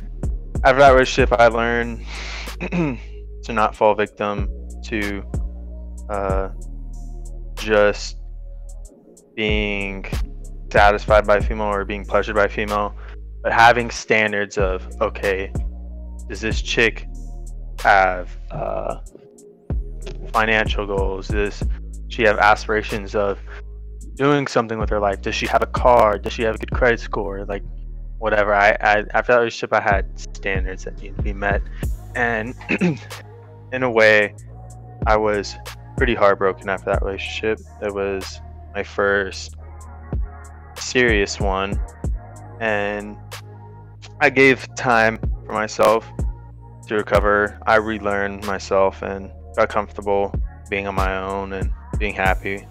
after that relationship, I learned (clears throat) to not fall victim to uh, just being satisfied by female or being pleasured by female, but having standards of okay, does this chick have uh, financial goals? Does she have aspirations of doing something with her life? Does she have a car? Does she have a good credit score? Like whatever. I, I after that relationship, I had standards that needed to be met, and (clears throat) in a way, I was pretty heartbroken after that relationship. It was my first serious one, and I gave time for myself to recover. I relearned myself and got comfortable being on my own and being happy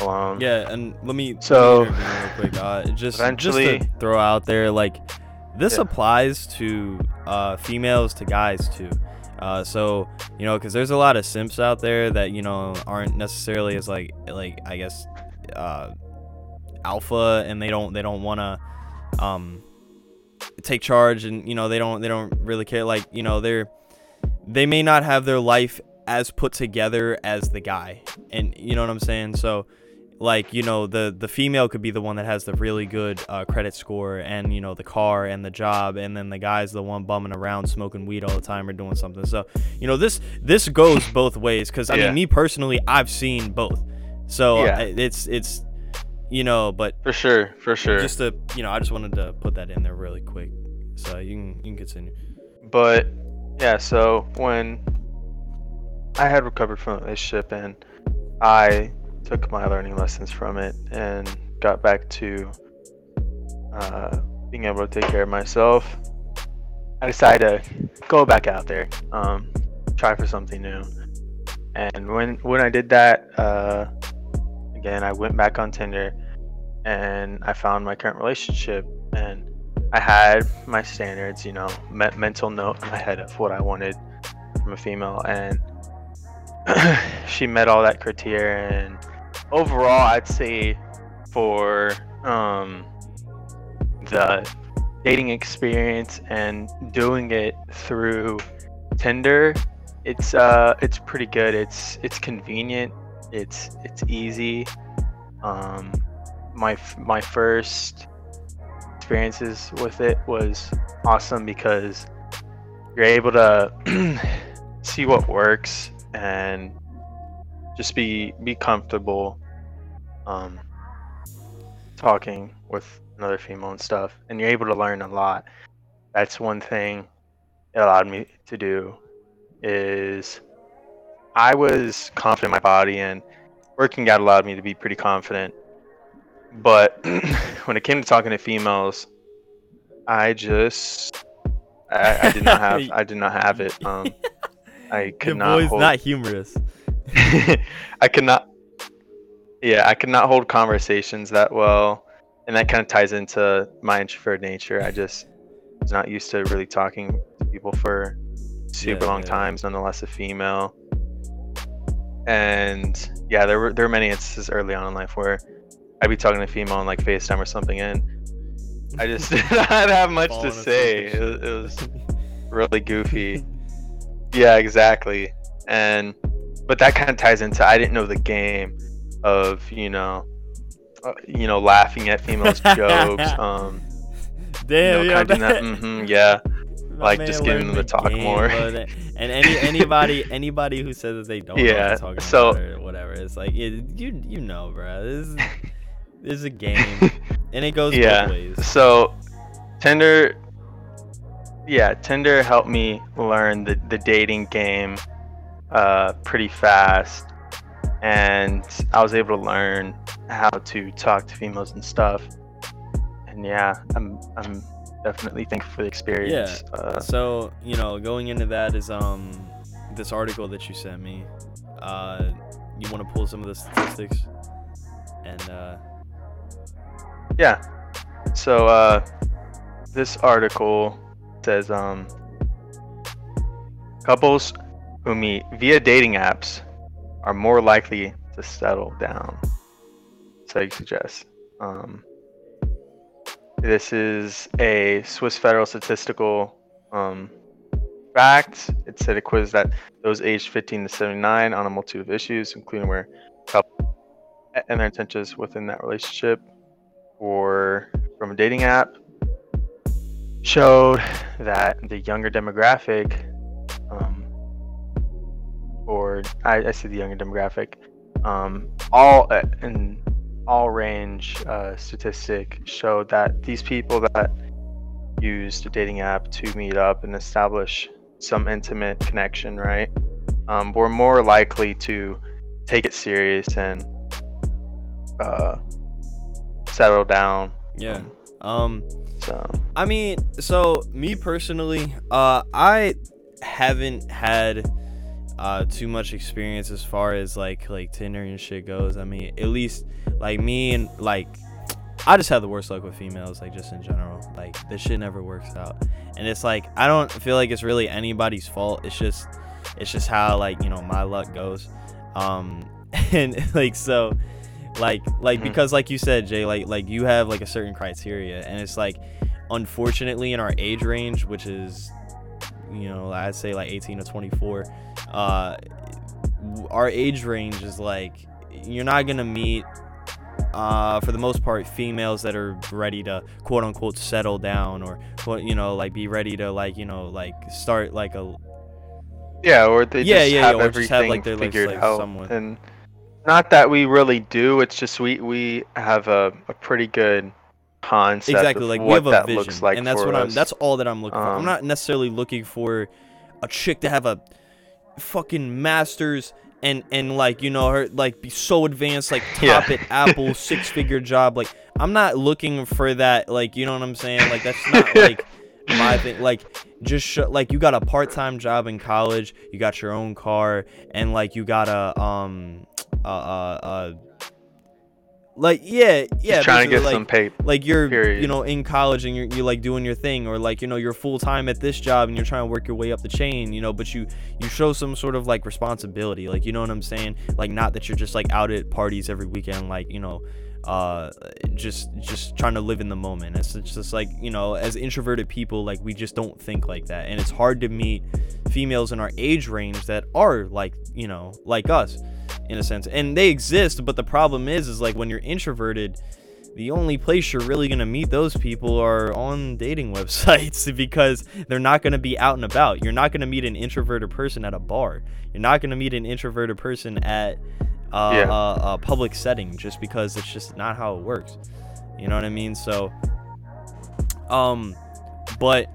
alone. Yeah, and let me let me So, real quick. Uh, just eventually- just throw out there, like this Yeah. applies to uh, females to guys too. Uh, so you know, because there's a lot of simps out there that you know aren't necessarily as like like I guess uh, alpha, and they don't they don't want to um take charge, and you know they don't they don't really care. Like you know they're they may not have their life as put together as the guy and you know what i'm saying so like you know the the female could be the one that has the really good uh, credit score and you know the car and the job and then the guy's the one bumming around smoking weed all the time or doing something so you know this this goes both ways because i Yeah. mean me personally i've seen both so Yeah. It's it's you know but For sure, for sure. just to you know i just wanted to put that in there really quick so you can you can continue But yeah, so when I had recovered from a relationship and I took my learning lessons from it and got back to uh, being able to take care of myself, I decided to go back out there, um, try for something new. And when when I did that, uh, again, I went back on Tinder and I found my current relationship and I had my standards, you know, me- mental note in my head of what I wanted from a female, and (clears throat) she met all that criteria. And overall, I'd say for um, the dating experience and doing it through Tinder, it's uh, it's pretty good. It's it's convenient. It's it's easy. Um, my my first experiences with it was awesome because you're able to (clears throat) see what works and just be be comfortable um, talking with another female and stuff and you're able to learn a lot that's one thing it allowed me to do is i was confident in my body and working out allowed me to be pretty confident but (clears throat) when it came to talking to females, I just I, I did not have (laughs) I did not have it. Um, I (laughs) could your not boy's hold, not humorous (laughs) I could not. Yeah, I could not hold conversations that well, and that kind of ties into my introvert nature. I just was not used to really talking to people for super Yeah, long yeah. times, nonetheless a female. And yeah, there were there were many instances early on in life where I'd be talking to a female on like FaceTime or something, and I just (laughs) did not have much Falling to say. It, it was (laughs) really goofy. Yeah, exactly. And but that kind of ties into I didn't know the game of you know, uh, you know, laughing at females' (laughs) jokes. Um, Damn, you know, yeah, kind of that. hmm yeah, my like, just getting them to the talk game, more. (laughs) and any anybody anybody who says that they don't Yeah, so- or whatever, it's like it, you you know, bro. This is this is a game, and it goes yeah. both ways. So, Tinder, yeah, Tinder helped me learn the the dating game, uh, pretty fast, and I was able to learn how to talk to females and stuff. And yeah, I'm I'm definitely thankful for the experience. Uh, So you know, going into that is um this article that you sent me. Uh, you want to pull some of the statistics, and uh, Yeah. So uh, this article says um, couples who meet via dating apps are more likely to settle down. So you suggest. Um, this is a Swiss Federal Statistical um, fact. It said a quiz that those aged 15 to 79 on a multitude of issues, including where couple and their intentions within that relationship or from a dating app showed that the younger demographic or I, I see the younger demographic. Um, all uh, in all range uh, statistic showed that these people that used a dating app to meet up and establish some intimate connection right um, were more likely to take it serious and uh, settle down. Yeah. um, Um, so. I mean, so me personally, uh, I haven't had uh too much experience as far as like like Tinder and shit goes. I mean, at least like me and like I just have the worst luck with females, like just in general. Like this shit never works out, and it's like I don't feel like it's really anybody's fault. It's just it's just how like you know my luck goes. Um, (laughs) and like so like like Mhm. because like you said jay like like you have like a certain criteria and it's like unfortunately in our age range which is you know i'd say like 18 to 24 uh our age range is like you're not gonna meet uh, for the most part females that are ready to quote unquote settle down or you know like be ready to like you know like start like a Yeah, or they Yeah, just yeah, yeah, have or just have, like, their, figured like, out. someone- And not that we really do. It's just we we have a, a pretty good concept exactly of like we what have a that vision looks like and that's what i'm that's all that i'm looking for i'm Um, not necessarily looking for a chick to have a fucking masters and and like you know her like be so advanced like Yeah. top at apple (laughs) six figure job like i'm not looking for that like you know what i'm saying like that's (laughs) not like my thing like just sh- like you got a part-time job in college you got your own car and like you got a um uh uh, uh like yeah yeah Just trying to get like, some pay. like you're you know in college and you're, you're like doing your thing or like you know you're full time at this job and you're trying to work your way up the chain you know but you you show some sort of like responsibility like you know what i'm saying like not that you're just like out at parties every weekend like you know uh just just trying to live in the moment. It's, it's just like you know as introverted people like we just don't think like that. And it's hard to meet females in our age range that are like you know like us in a sense. And they exist but the problem is is like when you're introverted the only place you're really going to meet those people are on dating (laughs) websites because they're not going to be out and about. You're not going to meet an introverted person at a bar. You're not going to meet an introverted person at uh, Yeah. a, a public setting just because it's just not how it works. You know what i mean? So um but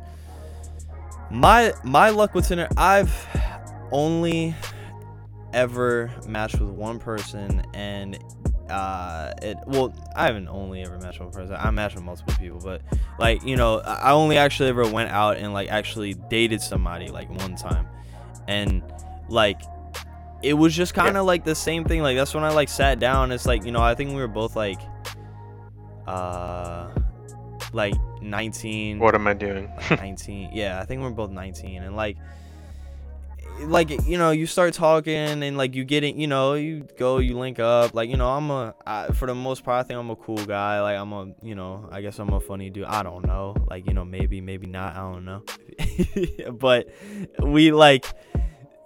my my luck with tinder i've only ever matched with one person and uh it well i haven't only ever matched with one person. I matched with multiple people but like you know I only actually ever went out and like actually dated somebody like one time. And like it was just kind of like the same thing like that's when i like sat down it's like you know i think we were both like uh like 19 What am I doing? (laughs) 19 yeah i think we're both 19 and like like you know you start talking and like you get it you know you go you link up like you know i'm a I, for the most part i think i'm a cool guy like i'm a you know i guess i'm a funny dude i don't know like you know maybe maybe not i don't know. (laughs) But we like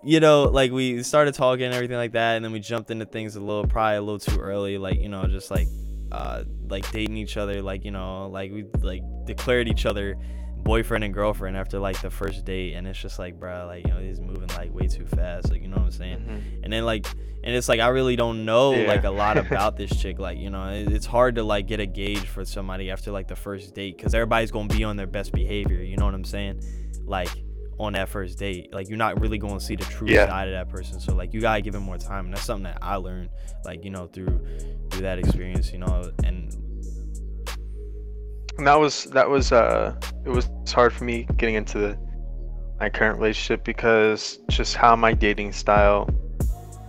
you know like we started talking and everything like that and then we jumped into things a little probably a little too early like you know just like uh like dating each other like you know like we like declared each other boyfriend and girlfriend after like the first date and it's just like bro like you know he's moving like way too fast like you know what i'm saying Mhm. and then like and it's like i really don't know Yeah. like a lot (laughs) about this chick like you know it- it's hard to like get a gauge for somebody after like the first date because everybody's gonna be on their best behavior you know what i'm saying like on that first date like you're not really going to see the true Yeah. side of that person so like you gotta give him more time and that's something that i learned like you know through through that experience you know and And that was that was uh it was hard for me getting into the my current relationship because just how my dating style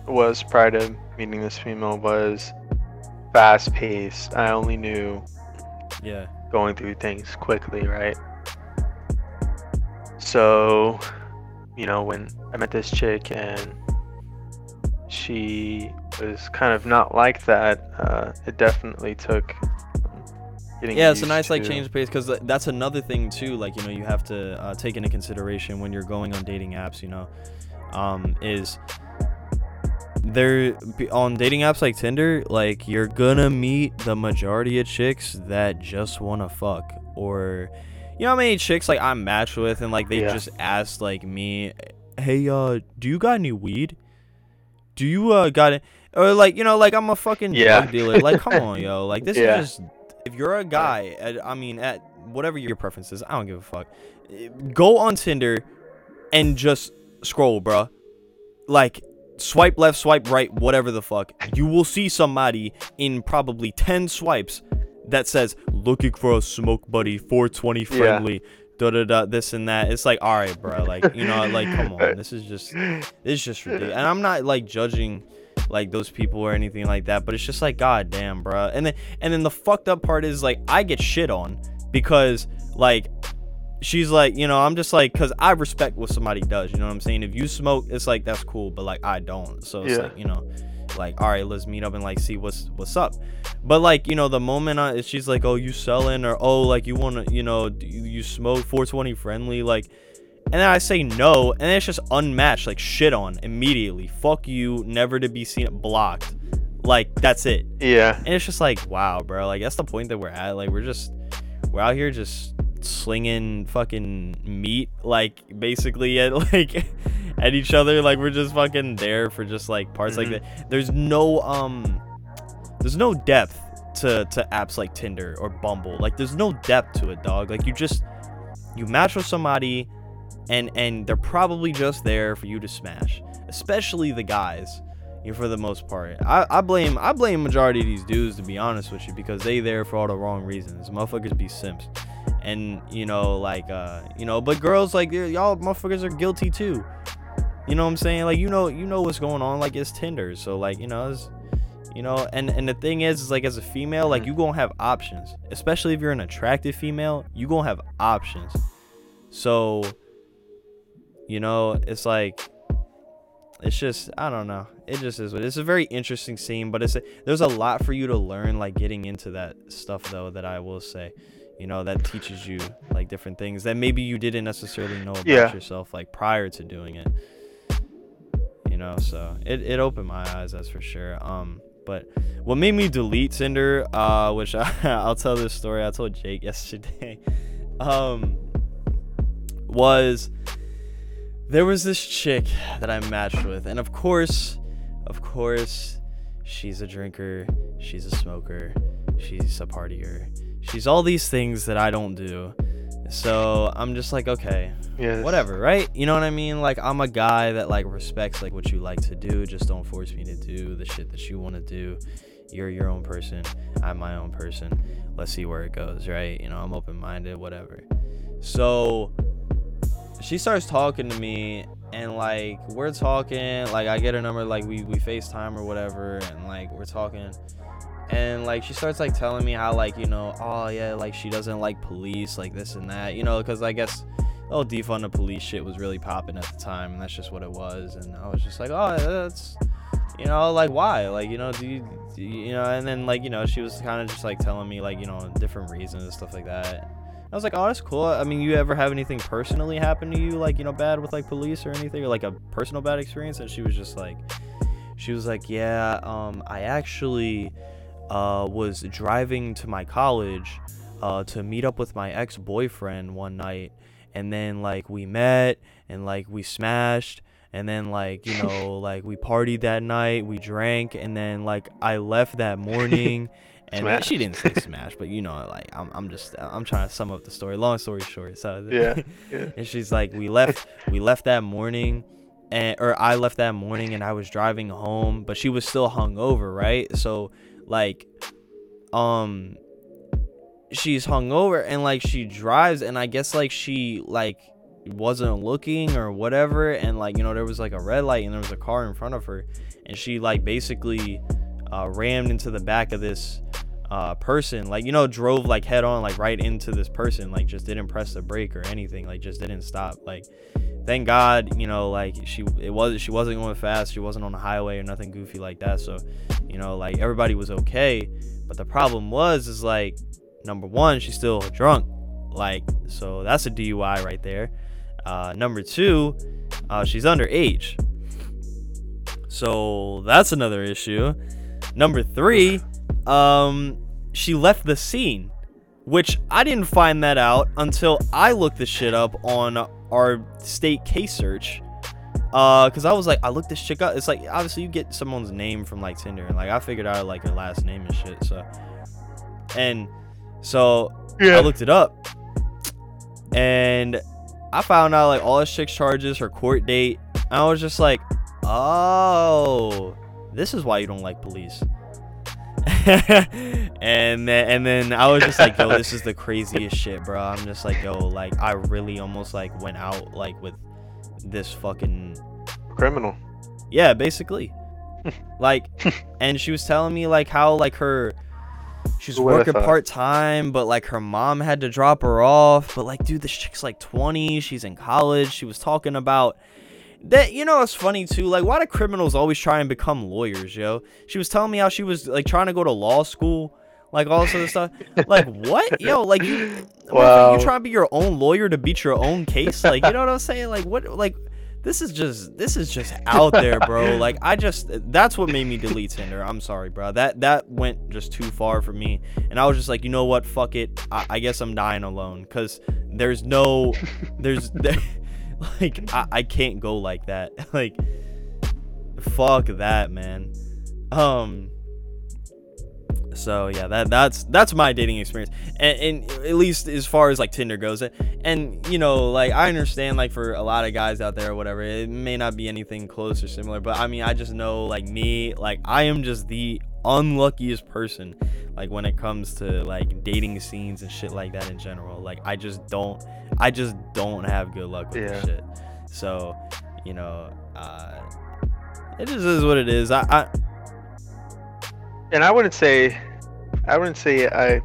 was prior to meeting this female was fast paced. I only knew yeah going through things quickly, right? So, you know, when I met this chick and she was kind of not like that, uh, it definitely took getting yeah it's a nice like to. change of pace because that's another thing too like you know you have to uh, take into consideration when you're going on dating apps you know um is there on dating apps like tinder like you're gonna meet the majority of chicks that just want to fuck or you know how many chicks like i'm matched with and like they Yeah. just asked like me hey uh do you got any weed? Do you uh got it? Or like you know like i'm a fucking Yeah. drug dealer. Like come on (laughs) yo. Like this Yeah. is just if you're a guy at, i mean at whatever your preference is i don't give a fuck. Go on tinder and just scroll bruh. Like swipe left swipe right whatever the fuck. You will see somebody in probably 10 swipes that says looking for a smoke buddy 420 Yeah. friendly da da da this and that. It's like all right bro like you know like come on this is just this is just (laughs) ridiculous and i'm not like judging like those people or anything like that but it's just like god damn bro and then and then the fucked up part is like i get shit on because like she's like you know i'm just like because i respect what somebody does you know what i'm saying? If you smoke it's like that's cool but like i don't so it's Yeah. like you know like all right let's meet up and like see what's what's up but like you know the moment I, she's like oh you selling or oh like you want to you know do you, you smoke 420 friendly like And then I say no, and then it's just unmatched, like shit on immediately. Fuck you, never to be seen, blocked. Like that's it. Yeah. And it's just like, wow, bro. Like that's the point that we're at. Like we're just we're out here just slinging fucking meat, like basically at (laughs) like at each other. Like we're just fucking there for just like parts Mhm. like that. There's no um, there's no depth to to apps like Tinder or Bumble. Like there's no depth to it, dog. Like you just you match with somebody, and and they're probably just there for you to smash. Especially the guys you know, for the most part. I, I blame I blame majority of these dudes to be honest with you because they there for all the wrong reasons. Motherfuckers be simps. And you know, like uh, you know, but girls like y'all motherfuckers are guilty too. You know what I'm saying? Like you know you know what's going on, like it's Tinder. So like, you know, it's you know, and and the thing is, is like as a female, like mm. you gonna have options. Especially if you're an attractive female, you gonna have options. So you know, it's like it's just I don't know. It just is. It's a very interesting scene, but it's a, there's a lot for you to learn, like getting into that stuff though. That I will say, you know, that teaches you like different things that maybe you didn't necessarily know about Yeah. yourself like prior to doing it. You know, so it, it opened my eyes, that's for sure. Um, but what made me delete Tinder, uh, which I, (laughs) I'll tell this story. I told Jake (laughs) yesterday. Um, was there was this chick that I matched with, and of course, of course, she's a drinker, she's a smoker, she's a partier, she's all these things that I don't do. So I'm just like, okay, Yes. whatever, right? You know what I mean? Like I'm a guy that like respects like what you like to do. Just don't force me to do the shit that you want to do. You're your own person. I'm my own person. Let's see where it goes, right? You know, I'm open-minded, whatever. So she starts talking to me and like we're talking, like I get her number, like we we FaceTime or whatever, and like we're talking and like she starts like telling me how like you know oh yeah like she doesn't like police like this and that you know because i guess oh defund the police shit was really popping at the time and that's just what it was and i was just like oh that's you know like why? Like you know do you, do you you know and then like you know she was kind of just like telling me like you know different reasons and stuff like that. I was like oh that's cool. I mean you ever have anything personally happen to you like you know bad with like police or anything or like a personal bad experience? And she was just like she was like yeah um i actually uh, was driving to my college uh, to meet up with my ex-boyfriend one night and then like we met and like we smashed and then like you know (laughs) like we partied that night we drank and then like i left that (laughs) morning and she didn't say (laughs) smash but you know like I'm, I'm just i'm trying to sum up the story long story short so Yeah, yeah. and she's like we left we left that morning and or i left that morning and i was driving home but she was still hungover right so like um she's hungover and like she drives and i guess like she like wasn't looking or whatever and like you know there was like a red light and there was a car in front of her and she like basically uh, rammed into the back of this uh, person like you know drove like head on like right into this person like just didn't press the brake or anything like just didn't stop like thank god you know like she it was she wasn't going fast she wasn't on the highway or nothing goofy like that so you know like everybody was okay but the problem was is like number one she's still drunk like so that's a dui right there. Uh, number two uh, she's underage. So that's another issue. Number three um she left the scene which i didn't find that out until i looked this shit up on our state case search uh because i was like i looked this chick up it's like obviously you get someone's name from like tinder and like i figured out like her last name and shit so and so I looked it up and I found out like all this chick's charges, her court date. And I was just like, oh, this is why you don't like police. (laughs) and then and then I was just like, yo, this is the craziest shit, bro. I'm just like, yo, like I really almost like went out like with this fucking Criminal. yeah, basically. (laughs) like, and she was telling me like how like her she's working part time, but like her mom had to drop her off. But like, dude, this chick's like 20. She's in college. She was talking about that. You know, it's funny too. Like, why do criminals always try and become lawyers, yo? She was telling me how she was like trying to go to law school. like all this other stuff. Like what, yo? Like you, Wow. you trying to be your own lawyer to beat your own case? Like you know what I'm saying? Like what? Like this is just this is just out there, bro. Like I just that's what made me delete Tinder. I'm sorry, bro. That that went just too far for me, and I was just like, you know what? Fuck it. I, I guess I'm dying alone because there's no, there's (laughs) there, (laughs) like I, I can't go like that. (laughs) Like fuck that, man. Um. So yeah, that that's that's my dating experience, and, and at least as far as like Tinder goes, and you know, like I understand like for a lot of guys out there or whatever, it may not be anything close or similar, but I mean, I just know like me, like I am just the unluckiest person, like when it comes to like dating scenes and shit like that in general. Like I just don't, I just don't have good luck with this Yeah. shit. So, you know, uh, it just is what it is. I, I and I wouldn't say, I wouldn't say I,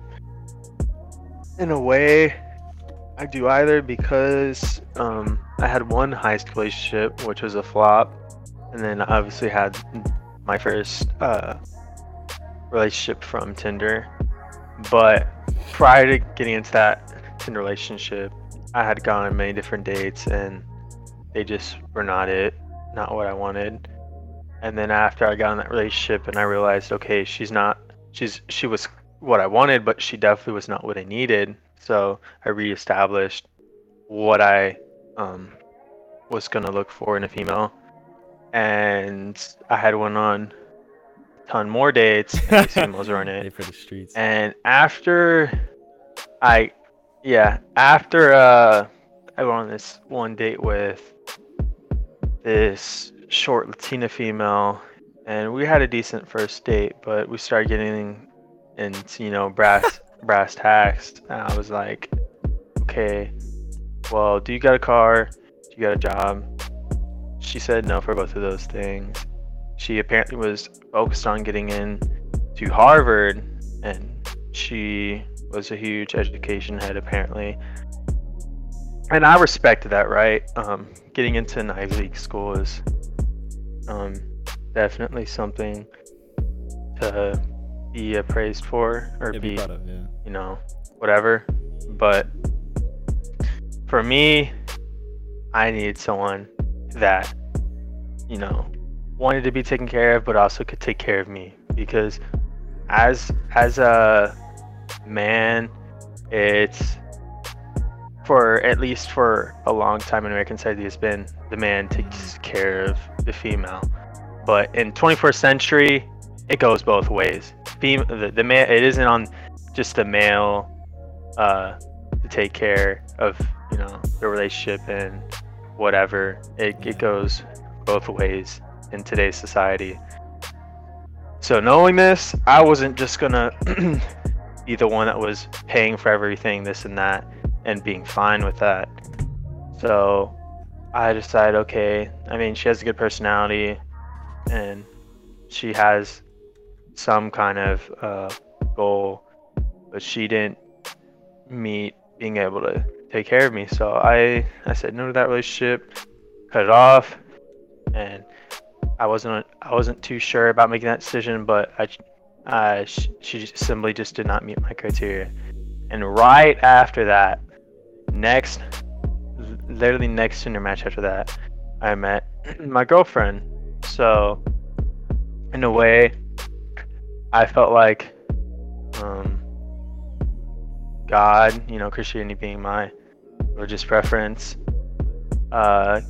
in a way, I do either because um, I had one high school relationship which was a flop, and then I obviously had my first uh, relationship from Tinder. But prior to getting into that Tinder relationship, I had gone on many different dates, and they just were not it, not what I wanted and then after I got in that relationship and I realized, okay, she's not, she's she was what I wanted, but she definitely was not what I needed. So I reestablished what I um, was gonna look for in a female, and I had one on a ton more dates. And (laughs) females were in it, for the streets. and after I, yeah, after uh, I went on this one date with this short Latina female, and we had a decent first date, but we started getting into you know brass (laughs) brass tacks, and I was like, okay, well, do you got a car? Do you got a job? She said no for both of those things. She apparently was focused on getting in to Harvard, and she was a huge education head apparently. And I respect that, right? Um, getting into an Ivy League school is um, definitely something to be appraised for or Yeah, be, be of, yeah. you know, whatever. But for me, I needed someone that, you know, wanted to be taken care of, but also could take care of me because as as a man, it's for at least for a long time in American society has been the man takes care of the female. But in 21st century, it goes both ways. Fem- the, the man it isn't on just the male uh, to take care of you know the relationship and whatever. It, it goes both ways in today's society. So knowing this, I wasn't just gonna (clears throat) be the one that was paying for everything, this and that, and being fine with that. So I decided, okay, I mean, she has a good personality, and she has some kind of uh, goal, but she didn't meet being able to take care of me. So I, I said no to that relationship, cut it off, and I wasn't I wasn't too sure about making that decision, but I, uh, sh- she just simply just did not meet my criteria. And right after that, next, literally next Tinder match after that, I met (clears throat) my girlfriend. So, in a way, I felt like um, God, you know, Christianity being my religious preference, uh,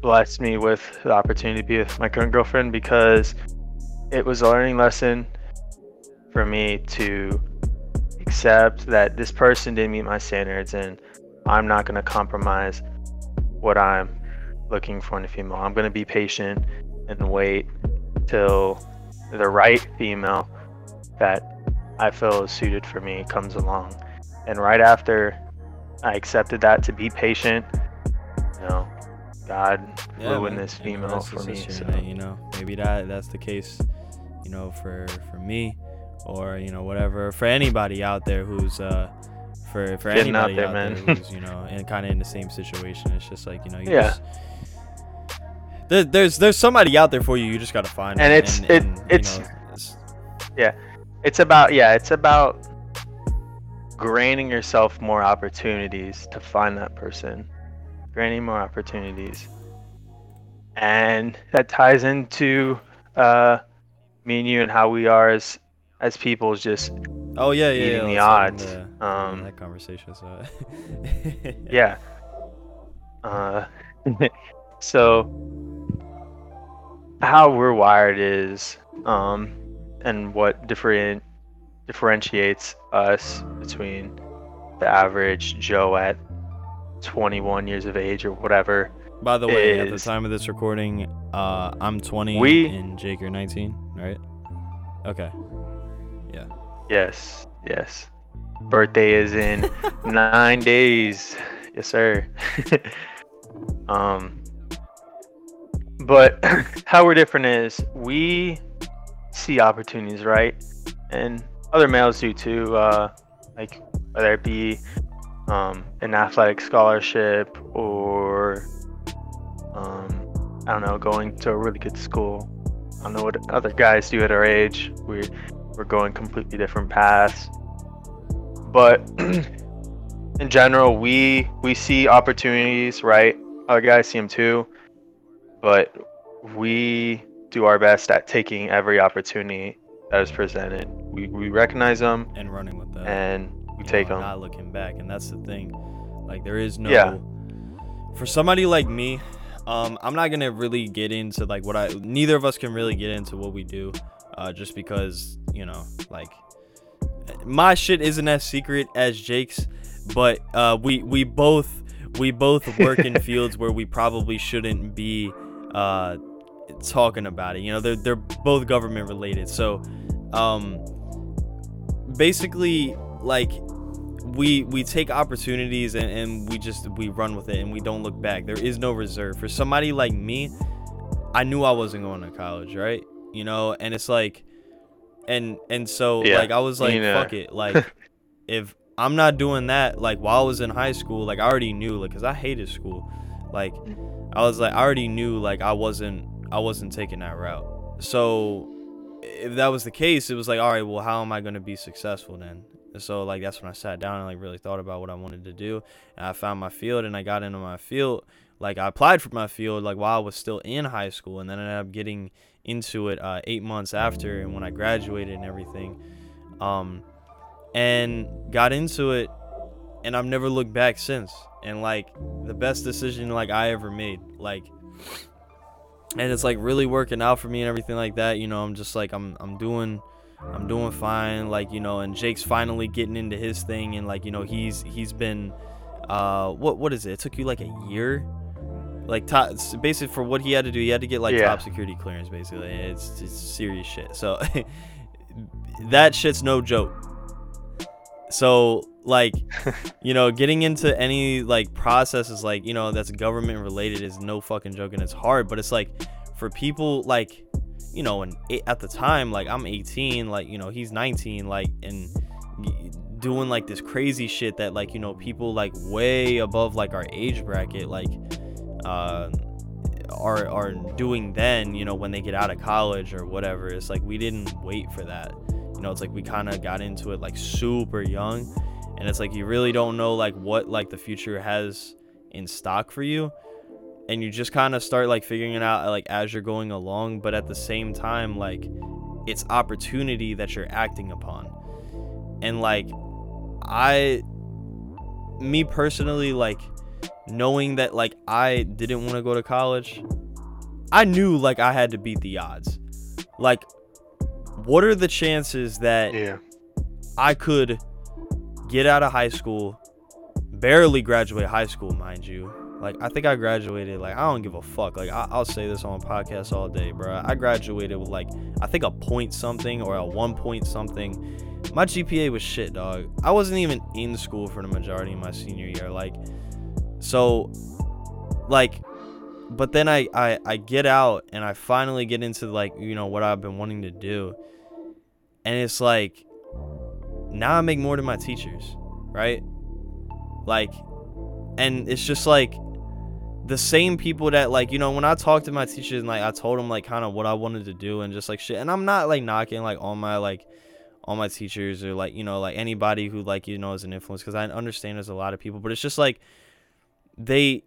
blessed me with the opportunity to be with my current girlfriend because it was a learning lesson for me to accept that this person didn't meet my standards and I'm not going to compromise what I'm looking for in a female. I'm going to be patient and wait till the right female that I feel is suited for me comes along. And right after I accepted that to be patient, you know, God in man, this female for me. So. you know, maybe that that's the case, you know, for for me, or you know, whatever for anybody out there who's uh, for for Getting out anybody there, out there, who's (laughs) you know, and kind of in the same situation. It's just like you know, you Yeah. just. There, there's there's somebody out there for you. You just gotta find. And it's- and, it- and, you it's- know, it's- it's about yeah, it's about granting yourself more opportunities to find that person, granting more opportunities, and that ties into uh, me and you and how we are as as people just Oh yeah, yeah, beating yeah. the odds. into Um, that conversation. So. (laughs) yeah. Uh, (laughs) so how we're wired is, um, and what different differentiates us between the average Joe at 21 years of age or whatever. By the way, at the time of this recording, uh, I'm 20 We- and Jake, you're 19, right? Okay. Yes, yes. Birthday is in (laughs) nine days. Yes, sir. (laughs) um, but (clears throat) how we're different is we see opportunities, right? And other males do too. Uh, like whether it be um, an athletic scholarship or um, I don't know, going to a really good school. I don't know what other guys do at our age. We we're going completely different paths. But (clears throat) in general, we we see opportunities, right? Other guys see them too, but we do our best at taking every opportunity that is presented. We we recognize them And running with them, and we take know, them. Not looking back, and that's the thing. Like there is no. Yeah. For somebody like me, um, I'm not gonna really get into like what I. Neither of us can really get into what we do, uh, just because you know, like, my shit isn't as secret as Jake's, but uh, we we both we both work in (laughs) fields where we probably shouldn't be uh talking about it. You know, they're they're both government related, so um basically like we we take opportunities and, and we just we run with it and we don't look back. There is no reserve. For somebody like me i knew i wasn't going to college right you know and it's like and and so Yeah, like i was like fuck it (laughs) like if i'm not doing that like while i was in high school like i already knew like because i hated school like i was like i already knew like i wasn't i wasn't taking that route so if that was the case, it was like, all right, well, how am I going to be successful then? And so like that's when I sat down and like really thought about what I wanted to do. And I found my field and I got into my field. Like I applied for my field like while I was still in high school, and then I ended up getting into it uh, eight months after, and when I graduated and everything, um, and got into it, and I've never looked back since. And like the best decision like I ever made, like and it's like really working out for me and everything like that you know i'm just like i'm i'm doing i'm doing fine like you know and jake's finally getting into his thing and like you know he's he's been uh what what is it it took you like a year like top basically for what he had to do he had to get like Yeah. top security clearance basically. It's, it's serious shit. So (laughs) that shit's no joke. So like (laughs) you know getting into any like processes like you know that's government related is no fucking joke and it's hard but it's like for people like you know and at the time like i'm 18 like you know he's 19 like and doing like this crazy shit that like you know people like way above like our age bracket like uh are are doing then you know when they get out of college or whatever it's like we didn't wait for that. You know it's like we kind of got into it like super young. And it's like you really don't know like what like the future has in stock for you. And you just kind of start like figuring it out like as you're going along. But at the same time like it's opportunity that you're acting upon. And like i me personally like knowing that like i didn't want to go to college i knew like i had to beat the odds like what are the chances that Yeah. I could get out of high school, barely graduate high school, mind you. Like I think I graduated. Like I don't give a fuck. Like I, I'll say this on a podcast all day, bro. I graduated with like I think a point something or a one point something. My GPA was shit, dog. I wasn't even in school for the majority of my senior year. Like, so, like, but then I I I get out and I finally get into like you know what I've been wanting to do, and it's like now I make more than my teachers, right? Like, and it's just like the same people that like you know when I talked to my teachers and like I told them like kind of what I wanted to do and just like shit, and I'm not like knocking like on my like all my teachers or like you know like anybody who like you know is an influence because I understand there's a lot of people, but it's just like they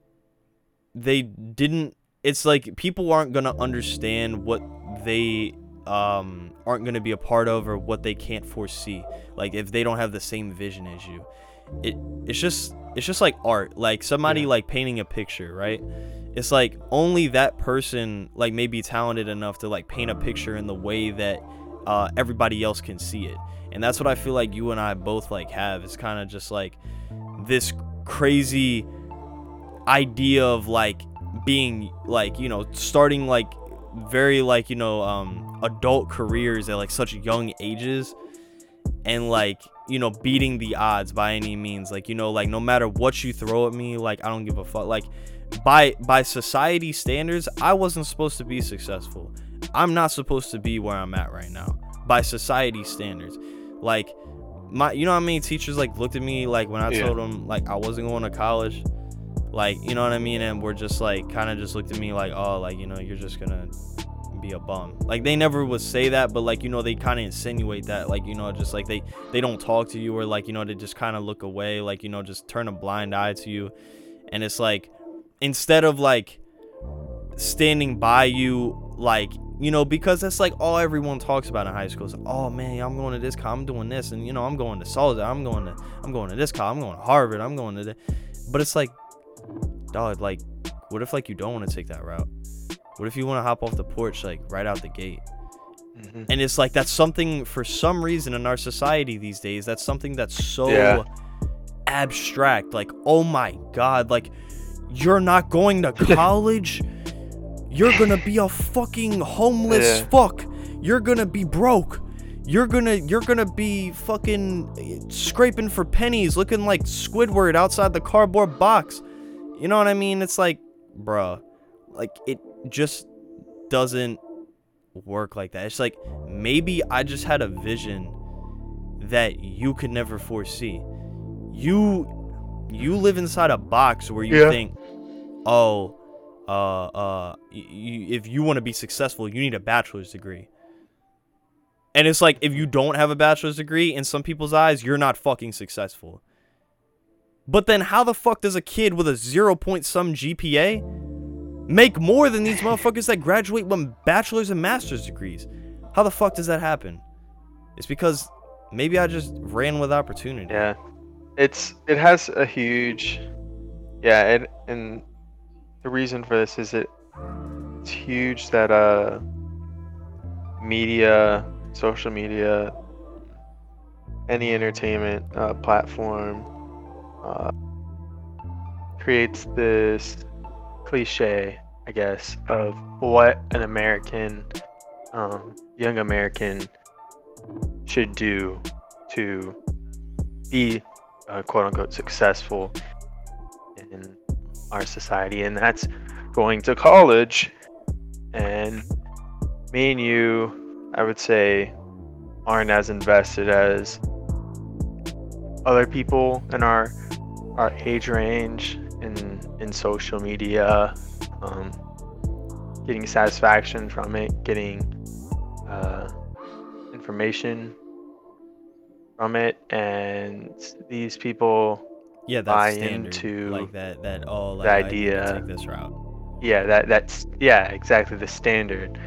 they didn't. It's like people aren't gonna understand what they um aren't gonna be a part of or what they can't foresee. Like if they don't have the same vision as you, it it's just it's just like art. Like somebody Yeah. like painting a picture, right? It's like only that person like may be talented enough to like paint a picture in the way that uh, everybody else can see it. And that's what I feel like you and I both like have. It's kind of just like this crazy idea of like being like, you know, starting like very like, you know, um adult careers at like such young ages and like, you know, beating the odds by any means. Like, you know, like no matter what you throw at me, like I don't give a fuck. Like by by society standards, I wasn't supposed to be successful. I'm not supposed to be where I'm at right now by society standards. Like my you know how many teachers like looked at me like when I Yeah. told them like I wasn't going to college. Like, you know what I mean? And we're just like kind of just looked at me like, "Oh, like, you know, you're just to be a bum." Like they never would say that, but like, you know, they kind of insinuate that like, you know, just like they they don't talk to you or like, you know, they just kind of look away, like, you know, just turn a blind eye to you. And it's like instead of like standing by you like you know because that's like all everyone talks about in high school is oh man i'm going to this college i'm doing this and you know i'm going to Solid, i'm going to i'm going to this college i'm going to harvard i'm going to the but it's like dog like what if like you don't want to take that route what if you want to hop off the porch like right out the gate Mhm. and it's like that's something for some reason in our society these days that's something that's so Yeah. abstract like oh my god like you're not going to (laughs) college you're gonna be a fucking homeless Yeah. fuck you're gonna be broke you're gonna you're gonna be fucking scraping for pennies looking like squidward outside the cardboard box you know what i mean? It's like bruh like it just doesn't work like that. It's like maybe i just had a vision that you could never foresee. You you live inside a box where you Yeah. think oh uh uh y- y- if you want to be successful you need a bachelor's degree. And it's like if you don't have a bachelor's degree in some people's eyes you're not fucking successful but then how the fuck does a kid with a zero point some gpa make more than these motherfuckers that graduate with bachelor's and master's degrees? How the fuck does that happen? It's because maybe i just ran with opportunity. Yeah, it's it has a huge, yeah, and and the reason for this is it it's huge that uh media, social media, any entertainment uh, platform creates this cliche, I guess, of what an American, um, young American, should do to be uh, quote unquote successful in our society, and that's going to college. And me and you, I would say, aren't as invested as other people in our our age range in in social media, um, getting satisfaction from it, getting uh, information from it, and these people yeah buy standard into like that that oh like the I need to idea. take this route yeah that that's yeah exactly the standard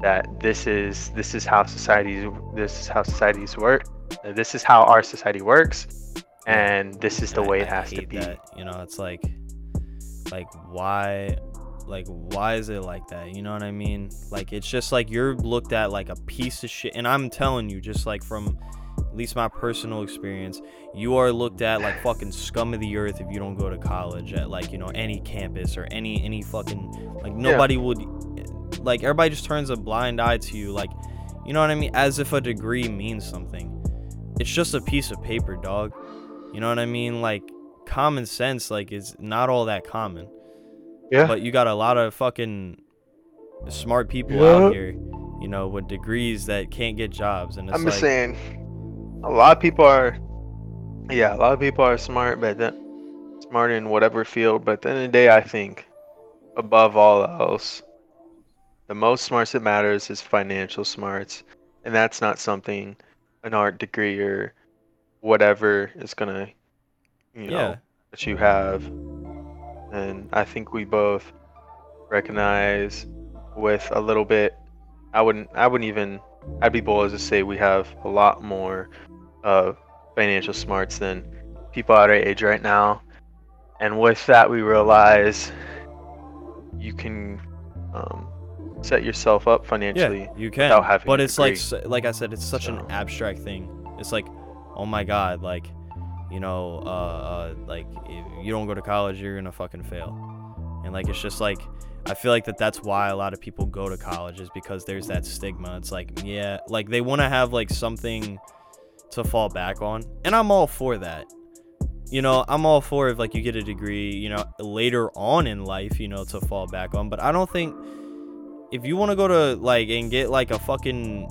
that this is this is how societies this is how societies work this is how our society works and this is the I- way it has to be. that, you know it's like like why like why is it like that you know what i mean? Like it's just like you're looked at like a piece of shit and i'm telling you just like from at least my personal experience you are looked at like fucking scum of the earth if you don't go to college at like you know any campus or any any fucking like nobody would like everybody just turns a blind eye to you like you know what i mean? As if a degree means something it's just a piece of paper dog. You know what i mean? Like common sense like is not all that common. Yeah. But you got a lot of fucking smart people Yeah. out here you know with degrees that can't get jobs and it's i'm like just saying a lot of people are yeah a lot of people are smart but then smart in whatever field but at the end of the day i think above all else the most smarts that matters is financial smarts and that's not something an art degree or whatever is gonna, you know, Yeah. that you have. And I think we both recognize with a little bit. I wouldn't. I wouldn't even. I'd be bold as to say we have a lot more of financial smarts than people our age right now. And with that, we realize you can um, set yourself up financially. Yeah, you can. without having But it's like, degree. s- like I said, it's such an abstract thing. It's like, oh my god, like, you know, uh, uh, like if you don't go to college, you're gonna fucking fail. And like, it's just like, I feel like that that's why a lot of people go to college is because there's that stigma. It's like, yeah, like they want to have like something to fall back on, and I'm all for that. You know, I'm all for if like you get a degree, you know, later on in life, you know, to fall back on. But I don't think if you want to go to like and get like a fucking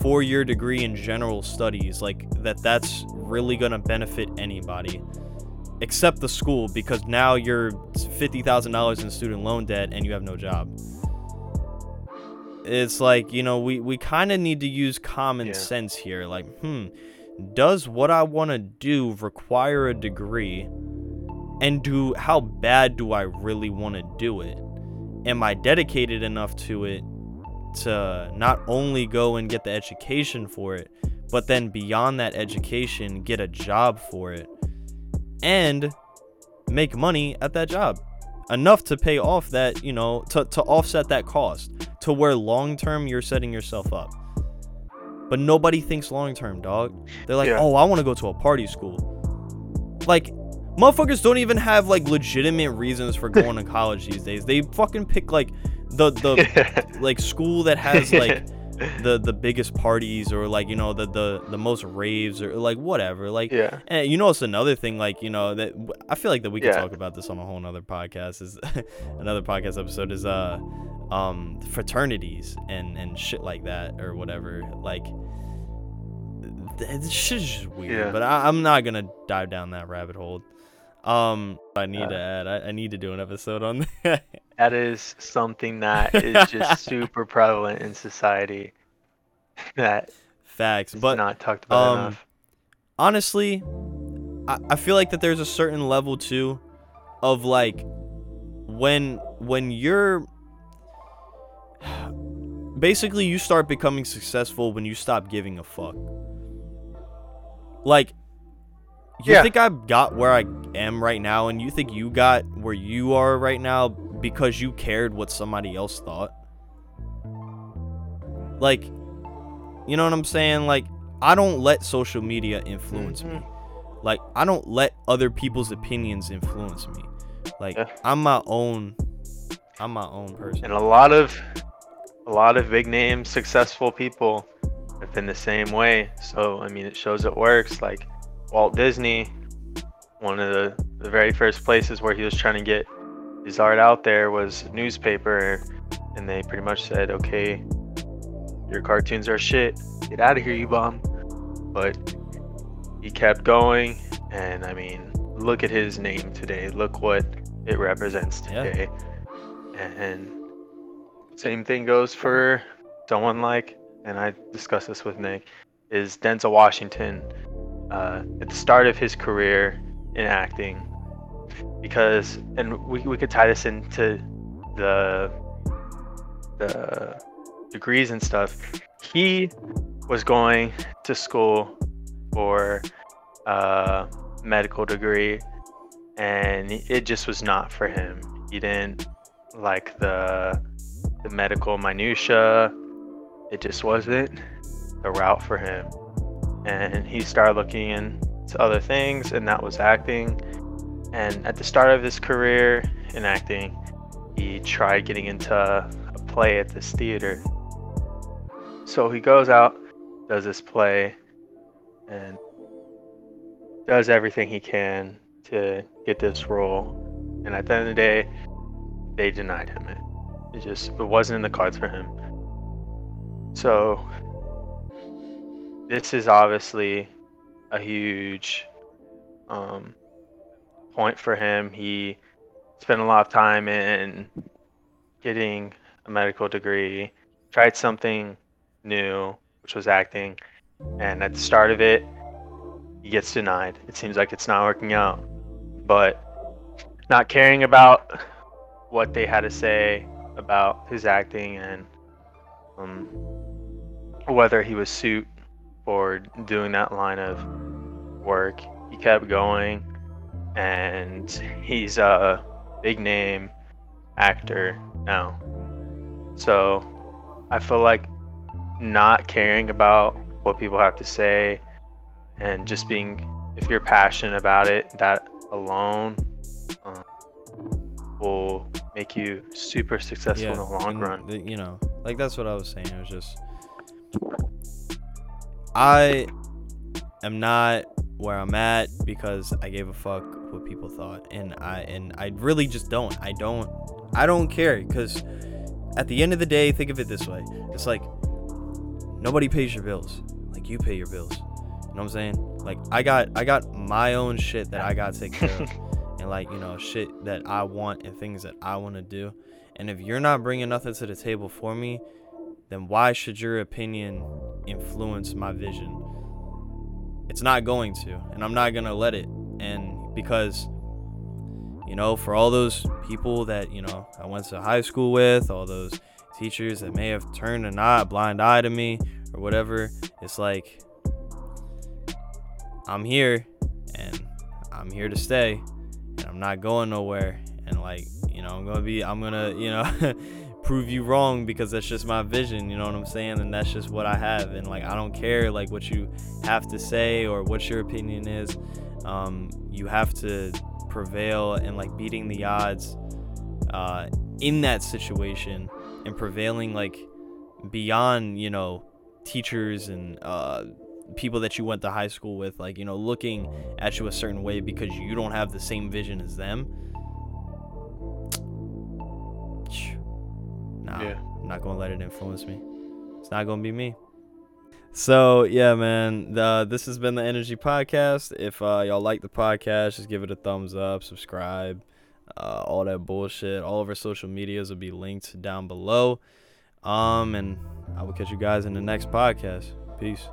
four year degree in general studies, like that, that's really gonna benefit anybody except the school because now you're fifty thousand dollars in student loan debt and you have no job. It's like you know we we kind of need to use common Yeah. sense here. Like, hmm, does what I want to do require a degree? And do how bad do I really want to do it? Am I dedicated enough to it to not only go and get the education for it, but then beyond that education, get a job for it and make money at that job? Enough to pay off that, you know, to, to offset that cost to where long term you're setting yourself up. But nobody thinks long term, dog. They're like, Yeah. oh, I want to go to a party school. Like, motherfuckers don't even have like legitimate reasons for going to (laughs) college these days. They fucking pick like the the like school that has like (laughs) the the biggest parties or like you know the the the most raves or like whatever. Like yeah. and you know, it's another thing, like, you know, that I feel like that we could Yeah. talk about this on a whole nother podcast is (laughs) another podcast episode is, uh, um, fraternities and, and shit like that or whatever. Like, th- this shit is just weird, Yeah. but I, I'm not gonna dive down that rabbit hole. Um, I need Uh, to add, I, I need to do an episode on (laughs) that. That is something that is just (laughs) super prevalent in society (laughs) that Facts, but not talked about um, enough. honestly, I, I feel like that there's a certain level too of like when when you're (sighs) basically you start becoming successful when you stop giving a fuck. Like you Yeah. think I got where I am right now and you think you got where you are right now because you cared what somebody else thought? Like you know what I'm saying? Like I don't let social media influence me. Mm-hmm. Like I don't let other people's opinions influence me. Like Yeah. I'm my own I'm my own person. And a lot of a lot of big name successful people have been the same way. So I mean it shows it works. Like Walt Disney, one of the, the very first places where he was trying to get his art out there was newspaper and they pretty much said, Okay, your cartoons are shit. Get out of here, you bum. But he kept going and I mean look at his name today. Look what it represents today. Yeah. today. And same thing goes for someone like, and I discussed this with Nick, is Denzel Washington uh, at the start of his career in acting. Because, and we, we could tie this into the the degrees and stuff. He was going to school for a medical degree, and it just was not for him. He didn't like the the medical minutia. It just wasn't the route for him. And he started looking into other things, and that was acting. And at the start of his career in acting, he tried getting into a play at this theater. So he goes out, does this play, and does everything he can to get this role. And at the end of the day, they denied him it. It just it wasn't in the cards for him. So this is obviously a huge um, point for him. He spent a lot of time in getting a medical degree, tried something new, which was acting, and at the start of it, he gets denied. It seems like it's not working out, but not caring about what they had to say about his acting and um, whether he was suit for doing that line of work. He kept going, and he's a big name actor now. So I feel like not caring about what people have to say and just being, if you're passionate about it, that alone um, will make you super successful in the long run. the- you know, like that's what I was saying. It was just I am not where I'm at because I gave a fuck what people thought, and I and I really just don't. I don't. I don't care because at the end of the day, think of it this way: it's like nobody pays your bills, like you pay your bills. You know what I'm saying? Like I got I got my own shit that I got to take care of, (laughs) and like you know shit that I want and things that I want to do. And if you're not bringing nothing to the table for me, then why should your opinion influence my vision? It's not going to, and I'm not going to let it. And because, you know, for all those people that, you know, I went to high school with, all those teachers that may have turned a blind eye to me or whatever, it's like, I'm here and I'm here to stay and I'm not going nowhere. And like, you know, I'm gonna be, I'm gonna, you know, (laughs) prove you wrong because that's just my vision. You know what I'm saying? And that's just what I have. And like, I don't care like what you have to say or what your opinion is. Um, you have to prevail and like beating the odds uh, in that situation and prevailing like beyond, you know, teachers and uh, people that you went to high school with, like, you know, looking at you a certain way because you don't have the same vision as them. Yeah. I'm not gonna let it influence me. It's not gonna be me. So yeah, man. The this has been the Energy Podcast. If uh, y'all like the podcast, just give it a thumbs up, subscribe, uh, all that bullshit. All of our social medias will be linked down below. Um, and I will catch you guys in the next podcast. Peace.